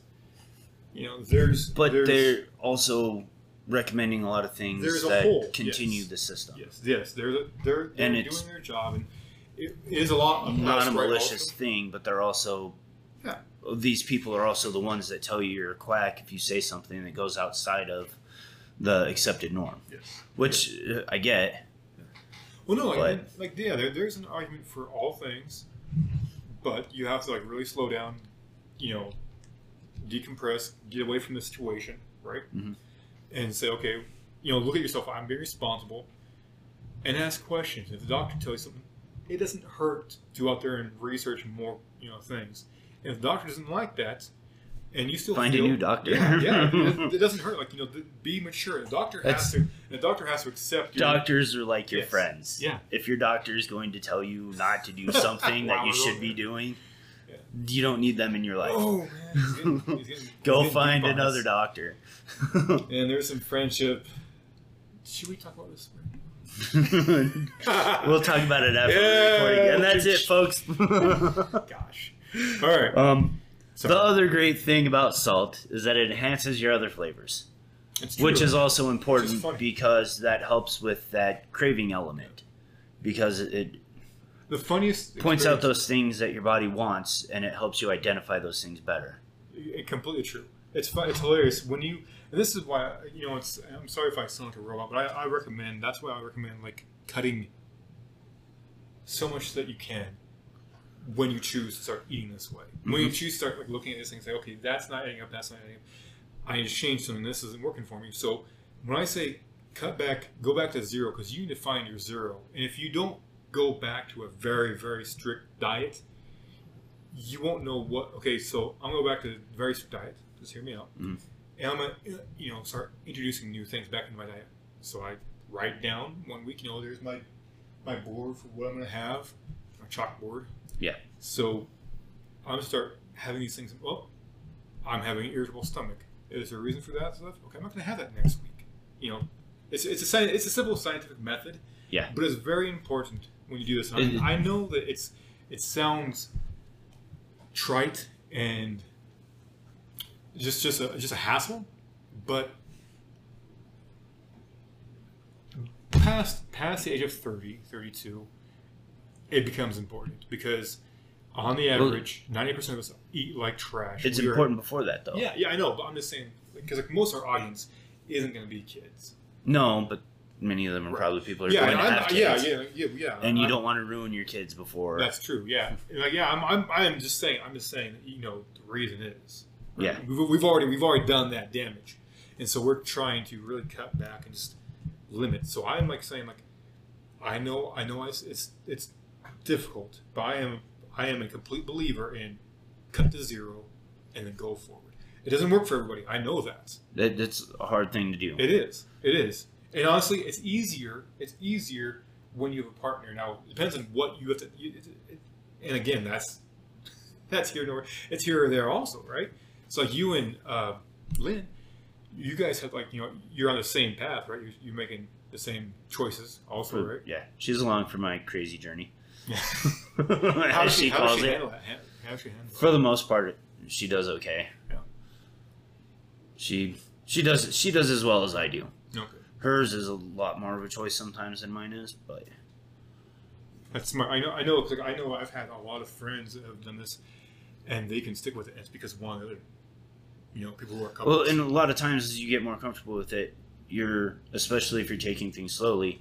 you know, there's but there's, they're also recommending a lot of things that hole, continue yes. the system. yes, yes, they're they're, they're And doing it's- their job, and it is a lot of Not a malicious thing, but they're also Yeah. these people are also the ones that tell you you're a quack if you say something that goes outside of the accepted norm, Yes. which uh, I get. Well, no, like, But- like yeah, there, there's an argument for all things, but you have to like really slow down, you know, decompress, get away from the situation, right? Mhm. And say, okay, you know, look at yourself. I'm being responsible, and ask questions. If the doctor tells you something, it doesn't hurt to go out there and research more, you know, things. And if the doctor doesn't like that, and you still Find a new doctor. yeah, yeah, *laughs* it, it doesn't hurt. Like you know, be mature. The doctor has to. The doctor has to accept your Doctors are like your Yes. friends. Yeah. If your doctor is going to tell you not to do *laughs* something that you should be doing, Yeah. you don't need them in your life. Oh man, he's getting- he's *laughs* getting- Go he's find another doctor. And there's some friendship. Should we talk about this? we'll talk about it after Yeah. the recording. And that's it, folks. Gosh. All right. um, So the other great thing about salt is that it enhances your other flavors, which is also important because that helps with that craving element. Because it, it the funniest points out those things that your body wants and it helps you identify those things better. It, completely true. It's fun. It's hilarious when you. And this is why you know. It's. I'm sorry if I sound like a robot, but I, I recommend. That's why I recommend like cutting so much that you can when you choose to start eating this way. When you Mhm. choose to start like looking at this thing, and say, okay, that's not adding up. That's not adding up. I need to change something. This isn't working for me. So when I say cut back, go back to zero because you need to find your zero. And if you don't go back to a very very strict diet, you won't know what. Okay, so I'm gonna go back to a very strict diet. Just hear me out. Mhm. And I'm gonna, you know, start introducing new things back into my diet. So I write down one week. You know, there's my my board for what I'm gonna have, my chalkboard. Yeah. So I'm start having these things. Well, I'm having an irritable stomach. Is there a reason for that stuff? Okay, I'm not gonna have that next week. You know, it's it's a it's a simple scientific method. Yeah. But it's very important when you do this. I, I know that it's it sounds trite and just just a just a hassle, but past past the age of 30, 32, it becomes important because on the average, ninety percent of us eat like trash. It's We are- important before that, though. Yeah, yeah, I know, but I'm just saying because like most of our audience isn't going to be kids. No, but many of them are Right. probably people who are Yeah, going to I'm- have yeah, kids. yeah, yeah, yeah. And you I'm- don't want to ruin your kids before. That's true. Yeah. Like, yeah. I'm, I'm. I'm just saying. I'm just saying. You know, the reason is. Yeah. We've, we've already we've already done that damage, and so we're trying to really cut back and just limit. So I'm like saying like, I know I know it's it's, it's difficult, but I am I am a complete believer in cut to zero, and then go forward. It doesn't work for everybody. I know that. That, that's a hard thing to do. It is. It is. And honestly, it's easier. It's easier when you have a partner. Now, it depends on what you have to. You, it, it, and again, that's *laughs* that's here nor it's here or there also, right? So like you and uh, Lynn, you guys have like you know you're on the same path, right? You're, you're making the same choices also, right? Yeah, she's along for my crazy journey. *laughs* How as does she does calls she it. handle that? How she handle For the most part, she does okay. Yeah. She she does she does as well as I do. Okay. Hers is a lot more of a choice sometimes than mine is, but That's smart. I know. I know. 'cause I know. I've had a lot of friends that have done this, and they can stick with it. And it's because one another. You know, people who are couples. well, and a lot of times as you get more comfortable with it, you're especially if you're taking things slowly,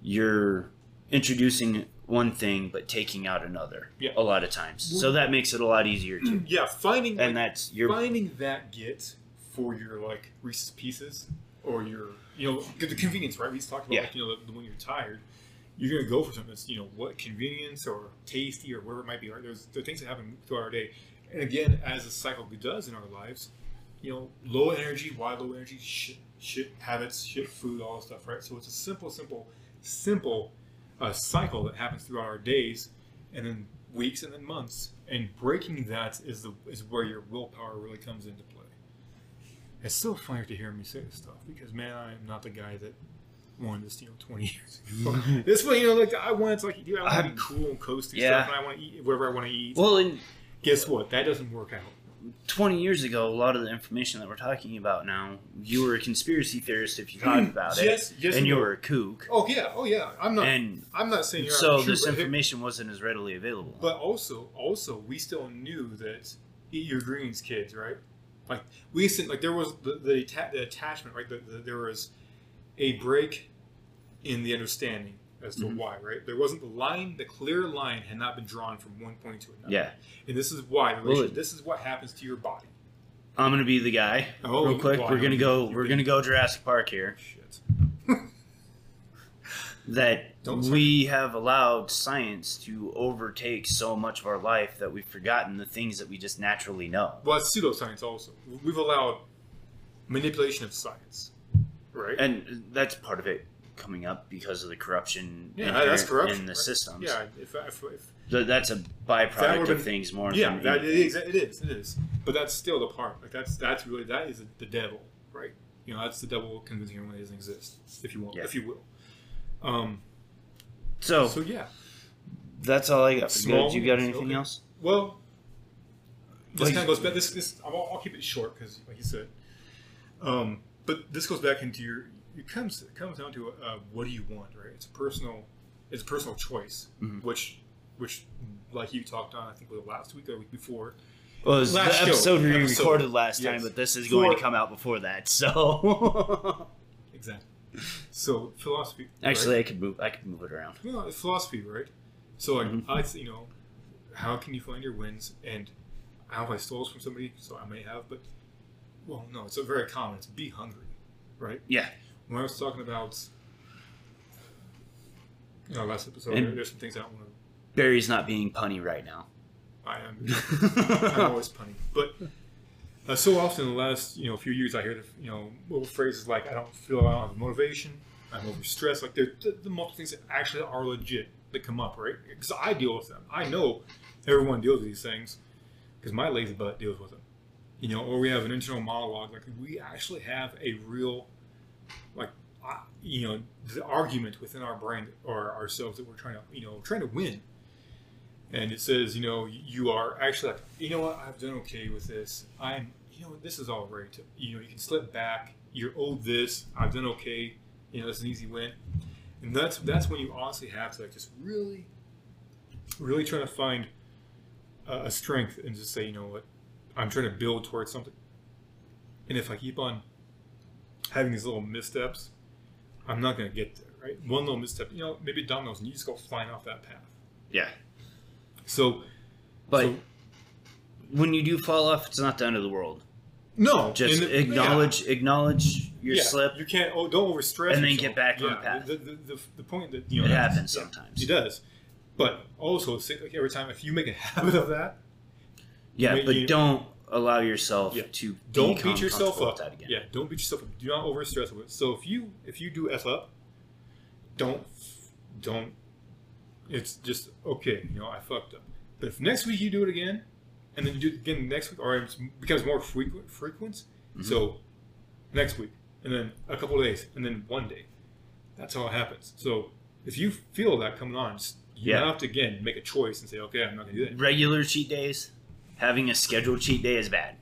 you're introducing one thing but taking out another. Yeah. A lot of times, so that makes it a lot easier too. *clears throat* yeah, finding And like, that's your finding that get for your like Reese's Pieces or your you know the convenience, right? We just talked about Yeah. like you know the, when you're tired, you're gonna go for something that's you know what convenience or tasty or whatever it might be. Right? There's there are things that happen throughout our day, and again, as the cycle does in our lives, you know, low energy, why low energy? Shit, shit habits, shit food, all that stuff, right? So it's a simple, simple, simple uh, cycle that happens throughout our days, and then weeks, and then months. And breaking that is the is where your willpower really comes into play. It's so funny to hear me say this stuff because man, I am not the guy that wanted this, you know, twenty years ago. *laughs* this way, you know, like I want to like, dude, I want to be cool and coasty Yeah. stuff, and I want to eat whatever I want to eat. well, and Guess what? That doesn't work out. 20 years ago, a lot of the information that we're talking about now, you were a conspiracy theorist if you talked hmm. about it, Yes, yes, and you were a kook, Oh yeah, oh yeah. I'm not. and I'm not saying you're so true, this information wasn't as readily available. But also, also, we still knew that eat your greens, kids, right? Like we said, like there was the the, the attachment, right? The, the, there was a break in the understanding as to Mhm. why, right? There wasn't the line, the clear line had not been drawn from one point to another. yeah, and this is why. Well, this is what happens to your body. I'm gonna be the guy. Oh, real quick, well, we're gonna go. We're gonna go Jurassic Park here. Shit. *laughs* That Don't say- we have allowed science to overtake so much of our life that we've forgotten the things that we just naturally know. Well, it's pseudoscience also. We've allowed manipulation of science, right? and that's part of it coming up because of the corruption yeah, that's corruption in the right? systems. Yeah, if, if, if Th- that's a byproduct of been- things more yeah, than that anything. is, it is, it is. But that's still the part. Like that's that's really that is the devil, right? You know, that's the devil convincing everyone it doesn't exist, if you will, Yeah. if you will. Um. So, So yeah. that's all I got. Small. You got anything okay. else? Well, this Like- kind of goes back. This this I'll, I'll keep it short because, like you said. Um. But this goes back into your. It comes it comes down to uh, what do you want, right? It's a personal, it's a personal choice, Mhm. which which like you talked on, I think was it last week or the week before. Well, it was Last the show. episode we Episode. recorded last Yes. time, but this is going For- to come out before that. So, *laughs* Exactly. So philosophy. actually, right? I could move. I could move it around. Well, philosophy, right? So, like, Mhm. I, you know, how can you find your wins? And I don't know if I stole this from somebody, so I may have, but well, no, it's a very common. It's be hungry, right? Yeah. When I was talking about, you know, last episode, And- there's some things I don't want to. Barry's not being punny right now. I am. I'm always punny, but uh, so often in the last you know few years, I hear the you know little phrases like I don't feel I don't have motivation, I'm overstressed. Like they're the, the multiple things that actually are legit that come up, right? Because I deal with them. I know everyone deals with these things because my lazy butt deals with them. You know, or we have an internal monologue. Like we actually have a real, you know, the argument within our brain or ourselves that we're trying to, you know, trying to win and it says, you know, you are actually like, you know what, I've done okay with this. I'm, you know, this is all right. You know, you can slip back. You're owed this. I've done okay. You know, it's an easy win. And that's that's when you honestly have to like just really, really try to find a strength and just say, you know what, I'm trying to build towards something. And if I keep on having these little missteps, I'm not going to get there, right? One little misstep, you know, maybe dominoes, and you just go flying off that path. Yeah. So, But so- when you do fall off, it's not the end of the world. No, Just the- acknowledge acknowledge your yeah, slip. You can't. Oh, don't overstress. And then yourself. get back on yeah, path. The, the, the, the point that you know It that's- happens sometimes. It does, but also like every time if you make a *laughs* habit of that, Yeah, Make but you- don't allow yourself Yeah. to don't beat yourself up. Yeah, don't beat yourself up. Do not overstress with it. So if you if you do f up, don't don't. It's just okay. You know, I fucked up. But if next week you do it again, and then you do it again next week, or it becomes more frequent, frequent. Mhm. So next week, and then a couple of days, and then one day. That's how it happens. So if you feel that coming on, just you Yeah. have to again make a choice and say, okay, I'm not gonna do that. Regular cheat days, having a scheduled cheat day is bad.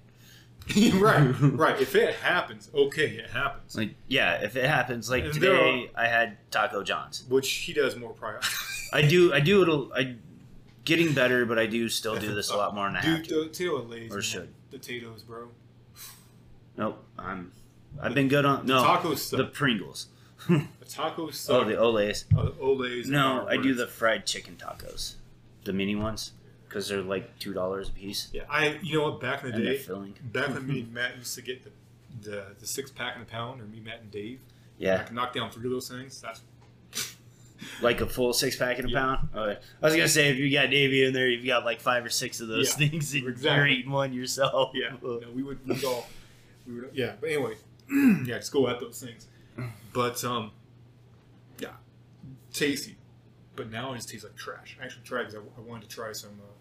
*laughs* right, right. If it happens, okay, it happens. Like, yeah, if it happens, like And today, I had Taco John's. Which he does more prior. I do, I do it. a- I getting better, but I do still do this a lot more than I have Dude, to. the lays Or should. potatoes, bro. Nope, I'm. I've been good on no Tacos suck. the Pringles. *laughs* The tacos suck. Oh, the Olés. Uh, the Olés. No, I do the fried chicken tacos, the mini ones, because they're like two dollars a piece, Yeah, I. You know what? Back in the and day, filling. back when me *laughs* and Matt used to get the the, the six pack in a pound, or me, Matt, and Dave. I Yeah, could knock down three of those things. That's *laughs* like a full six pack in a Yeah. pound. Okay. I was gonna say if you got Davey in there, you've got like five or six of those Yeah, things, and you're eating one yourself. yeah. *laughs* No, we would we all we would yeah. But anyway, *clears throat* yeah, just go at those things. But um, yeah, tasty. But now it just tastes like trash. I actually tried because I, I wanted to try some uh,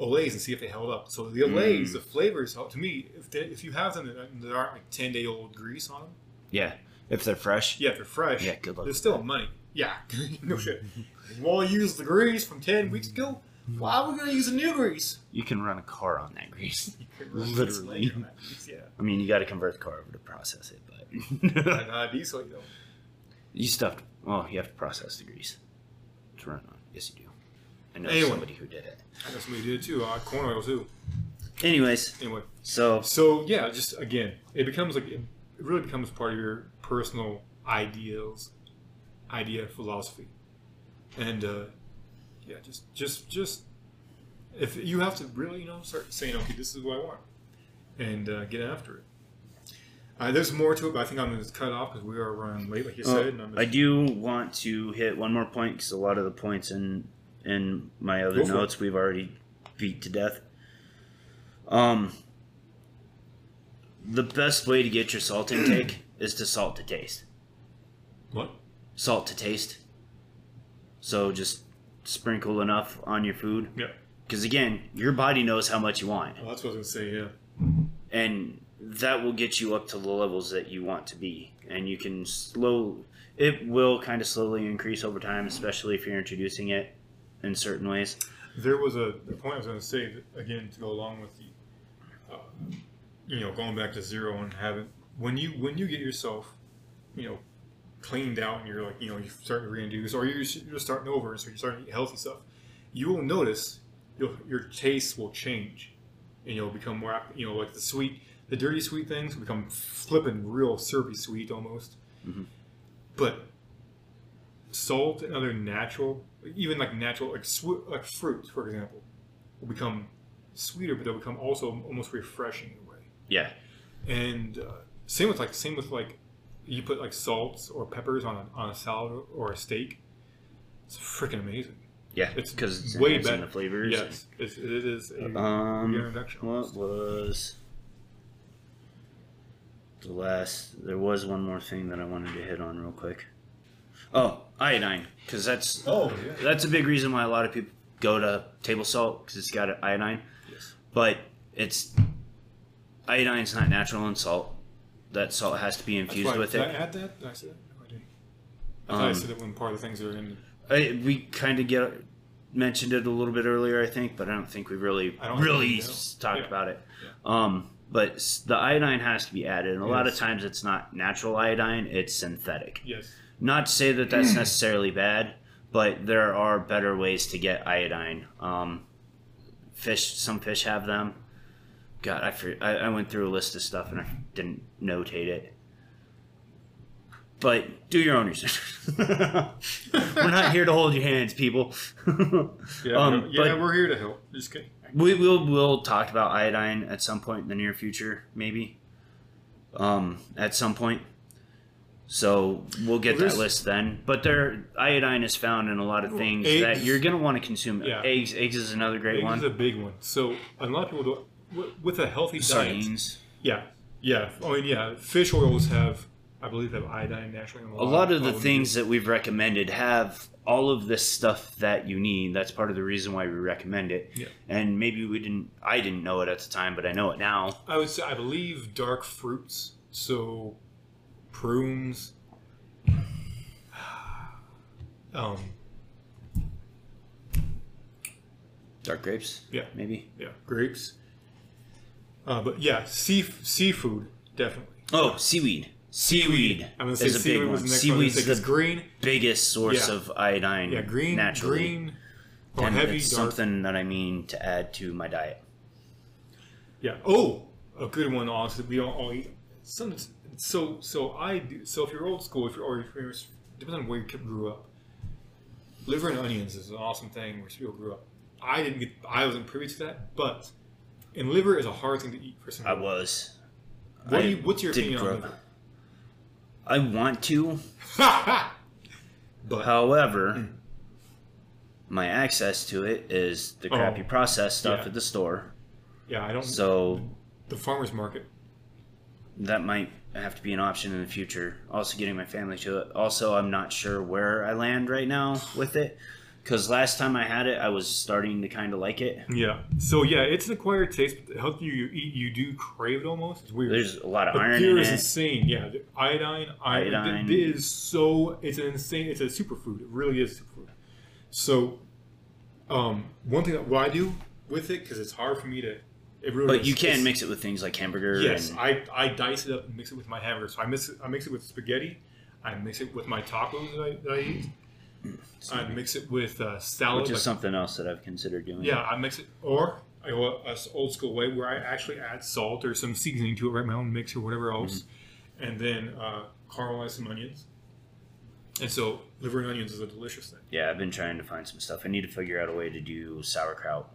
Olés and see if they held up. So the Olés, Mm. the flavors, to me, if they, if you have them that, that aren't like ten day old grease on them, yeah. If they're fresh, yeah, if they're fresh, Yeah, good luck They're still that. money. Yeah, *laughs* no *laughs* shit. You want to use the grease from ten weeks ago? Why are we gonna use a new grease? you can run a car on that grease. *laughs* Literally. Literally. Yeah. I mean, you got to convert the car over to process it, but uh, diesel, you know. you to. Oh, you have to process the grease to run on. Yes, you do. I know Anyway. somebody who did it. I know somebody did it too. Uh, corn oil too. Anyways, Anyway, so so yeah, just again, it becomes like it really becomes part of your personal ideals, idea, philosophy, and uh, yeah, just just just if you have to really you know start saying okay, this is what I want, and uh, get after it. Uh, there's more to it, but I think I'm going to cut off because we are running late, like you Uh, said. And I'm I do want to hit one more point because a lot of the points in in my other Go notes we've already beat to death. Um, the best way to get your salt intake *clears throat* is to salt to taste. what? Salt to taste. So just sprinkle enough on your food Yeah, because again, your body knows how much you want, well, that's what I was going to say. Yeah. and that will get you up to the levels that you want to be and you can slow it will kind of slowly increase over time especially if you're introducing it in certain ways. There was a, a point I was going to say that, again to go along with the, uh, you know, going back to zero and having when you when you get yourself, you know, cleaned out and you're like you know you start to reintroduce or you're just, you're starting over and so you're starting to eat healthy stuff, you will notice you'll, your taste will change, and you'll become more you know like the sweet the dirty sweet things become flipping real syrupy sweet almost, Mhm. but salt and other natural, even like natural, like sw- like fruit, for example, will become sweeter, but they'll become also almost refreshing in a way. yeah And uh, same with like same with like you put like salts or peppers on a, on a salad or a steak. It's freaking amazing. yeah It's because it's way enhancing better. the flavors Yes, it's, it is a um reintroduction. what was the last there was one more thing that i wanted to hit on real quick oh iodine because that's Oh yeah. that's a big reason why a lot of people go to table salt because it's got iodine Yes. but it's iodine's not natural in salt. That salt has to be That's infused why- with did it. I add that? Did I say that? No, I didn't. I thought I Um, said that when part of the things are in. I, we kind of get mentioned it a little bit earlier, I think, but I don't think we really I don't really think we s- talked Yeah. about it. Um, but s- the iodine has to be added, and a lot of Yes. times it's not natural iodine; it's synthetic. Yes. Not to say that that's necessarily bad, but there are better ways to get iodine. Um, fish, some fish have them. God, I, for, I I went through a list of stuff and I didn't notate it. But do your own research. *laughs* We're not here to hold your hands, people. *laughs* Yeah, Um, yeah, but- we're here to help. Just kidding. we will we'll talk about iodine at some point in the near future, maybe. Um, at some point. So we'll get Well, that list then. But there, iodine is found in a lot of things eggs- that you're gonna want to consume. Yeah. Eggs, eggs is another great Eggs one. is a big one. So a lot of people don't. With a healthy diet, Sardines. yeah, yeah. I mean, yeah. Fish oils have, I believe, have iodine naturally. In A lot of the things that we've recommended have all of this stuff that you need. That's part of the reason why we recommend it. Yeah. And maybe we didn't. I didn't know it at the time, but I know it now. I would say, I believe, dark fruits. So, prunes. *sighs* Um, Dark grapes. Yeah. Maybe. Yeah, grapes. Uh, but yeah, sea seafood definitely. Oh, seaweed. Seaweed I'm gonna say is a big seaweed was one. the next one. Seaweed's the green. biggest source Yeah. of iodine. Yeah, green. naturally. Green. Or and heavy it's dark. something that I mean to add to my diet. Yeah. Oh, a good one. Also, we don't all eat. Some. So so I do. So if you're old school, if you're or if you're depends on where you grew up. Liver and onions is an awesome thing where people grew up. I didn't get. I wasn't privy to that, but and liver is a hard thing to eat for some. I was. What I do you, what's your opinion grow- on liver? I want to, *laughs* but however, hmm. my access to it is the Oh. crappy processed stuff Yeah. at the store. yeah, I don't. So the farmers market. That might have to be an option in the future. Also, getting my family to it. Also, I'm not sure where I land right now with it because last time I had it, I was starting to kind of like it. Yeah. So yeah, it's an acquired taste. But the healthier you eat, you do crave it almost. It's weird. There's a lot of But iron beer in is it. insane. Yeah, the iodine, iodine. Iodine. It is so. It's an insane. It's a superfood. It really is superfood. So, um, one thing that what I do with it because it's hard for me to. But you can mix it with things like hamburger. Yes, and, I, I dice it up and mix it with my hamburger. So I mix it. I mix it with spaghetti. I mix it with my tacos that I, that I eat. I mix it with uh, salad. which is like- something else that I've considered doing. yeah, I mix it, or I go a old school way where I actually add salt or some seasoning to it, right? My own mix or whatever else, Mm-hmm. and then uh, caramelize some onions. And so liver and onions is a delicious thing. Yeah, I've been trying to find some stuff. I need to figure out a way to do sauerkraut,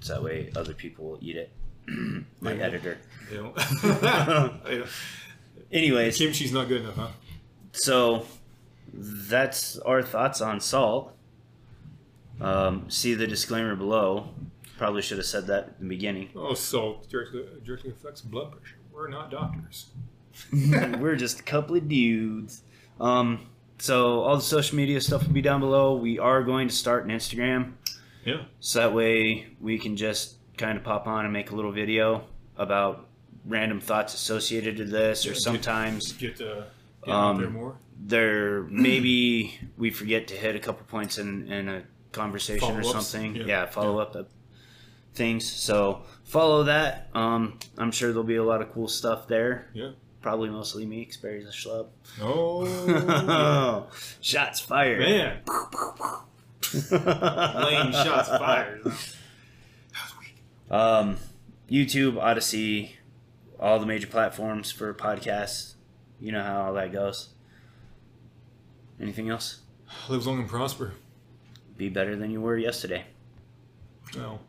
so that way other people will eat it. *clears throat* My editor. You *laughs* know, *laughs* Yeah. Anyways, kimchi's not good enough, huh? so that's our thoughts on salt. Um, see the disclaimer below. Probably should have said that at the beginning. Oh, salt directly, directly affects blood pressure. We're not doctors. *laughs* We're just a couple of dudes. Um, so all the social media stuff will be down below. We are going to start an Instagram. Yeah. So that way we can just kind of pop on and make a little video about random thoughts associated to this, or Yeah, get- sometimes Get, uh, get Um, there more. there maybe we forget to hit a couple points in, in a conversation or Follow-ups, something. yeah. Yeah, follow up the things. So follow that. Um, I'm sure there'll be a lot of cool stuff there. Yeah. Probably mostly me, 'cause Barry's a schlub. Oh, *laughs* Shots fired. man. *laughs* Lane shots fired. That was Um, YouTube, Odysee, all the major platforms for podcasts. You know how all that goes. Anything else? Live long and prosper. Be better than you were yesterday. No.